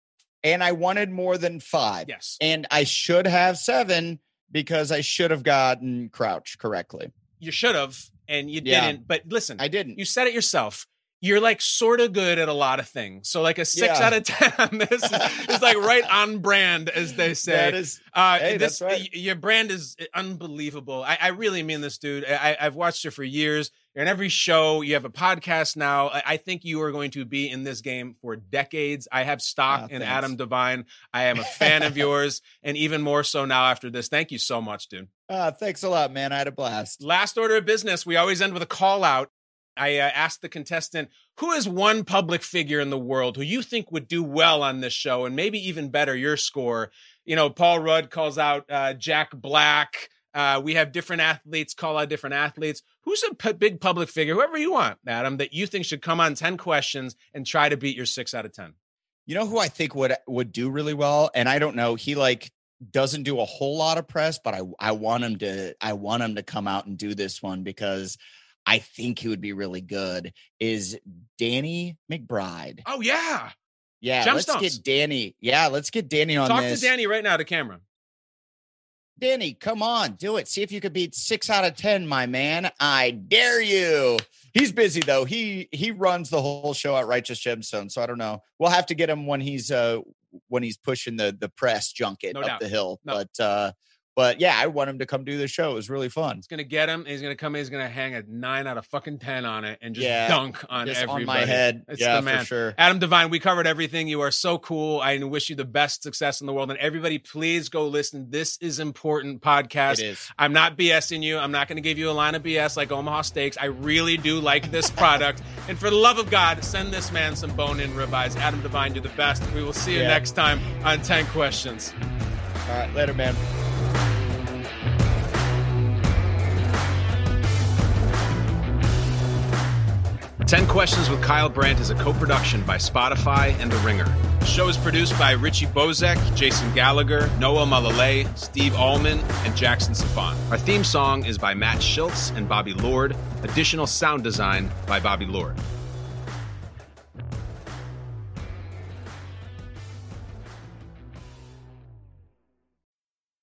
And I wanted more than five. Yes. And I should have seven because I should have gotten Crouch correctly. You should have, and you Yeah. didn't. But listen, I didn't. you said it yourself. You're like sort of good at a lot of things. So like a six Yeah. out of ten. This is, is like right on brand, as they say. That is Uh, Hey, this, that's right. Your brand is unbelievable. I, I really mean this, dude. I, I've watched you for years. You're in every show. You have a podcast now. I, I think you are going to be in this game for decades. I have stock Ah, in thanks. Adam Devine. I am a fan of yours, and even more so now after this. Thank you so much, dude. Uh, thanks a lot, man. I had a blast. Last order of business. We always end with a call out. I uh, asked the contestant, who is one public figure in the world who you think would do well on this show and maybe even better your score? You know, Paul Rudd calls out uh, Jack Black. Uh, we have different athletes call out different athletes. Who's a p- big public figure, whoever you want, Adam, that you think should come on 10 questions and try to beat your six out of 10? You know who I think would would do really well, and I don't know. He like doesn't do a whole lot of press, but I I want him to I want him to come out and do this one because I think he would be really good. Is Danny McBride? Oh, yeah. Yeah, let's get Danny. Yeah, let's get Danny on Talk this. to Danny right now to camera. Danny, come on, do it. See if you could beat six out of ten, my man. I dare you. He's busy though. He he runs the whole show at Righteous Gemstone, so I don't know. We'll have to get him when he's uh when he's pushing the the press junket No up doubt. the hill. No. But uh but yeah, I want him to come do the show. It was really fun. He's gonna get him. He's gonna come in. He's gonna hang a nine out of fucking ten on it and just Yeah, dunk on just on my head. It's Yeah, the for man. sure. Adam Devine, we covered everything. You are so cool. I wish you the best success in the world. And everybody, please go listen. This is important podcast. It is. I'm not BSing you. I'm not going to give you a line of BS like Omaha Steaks. I really do like this product. and for the love of God, send this man some bone in ribeyes. Adam Devine, you're the best. We will see you Yeah. next time on 10 Questions. All right, later, man. Ten Questions with Kyle Brandt is a co-production by Spotify and The Ringer. The show is produced by Richie Bozek, Jason Gallagher, Noah Malalay, Steve Allman, and Jackson Safan. Our theme song is by Matt Schiltz and Bobby Lord. Additional sound design by Bobby Lord.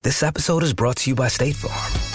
This episode is brought to you by State Farm.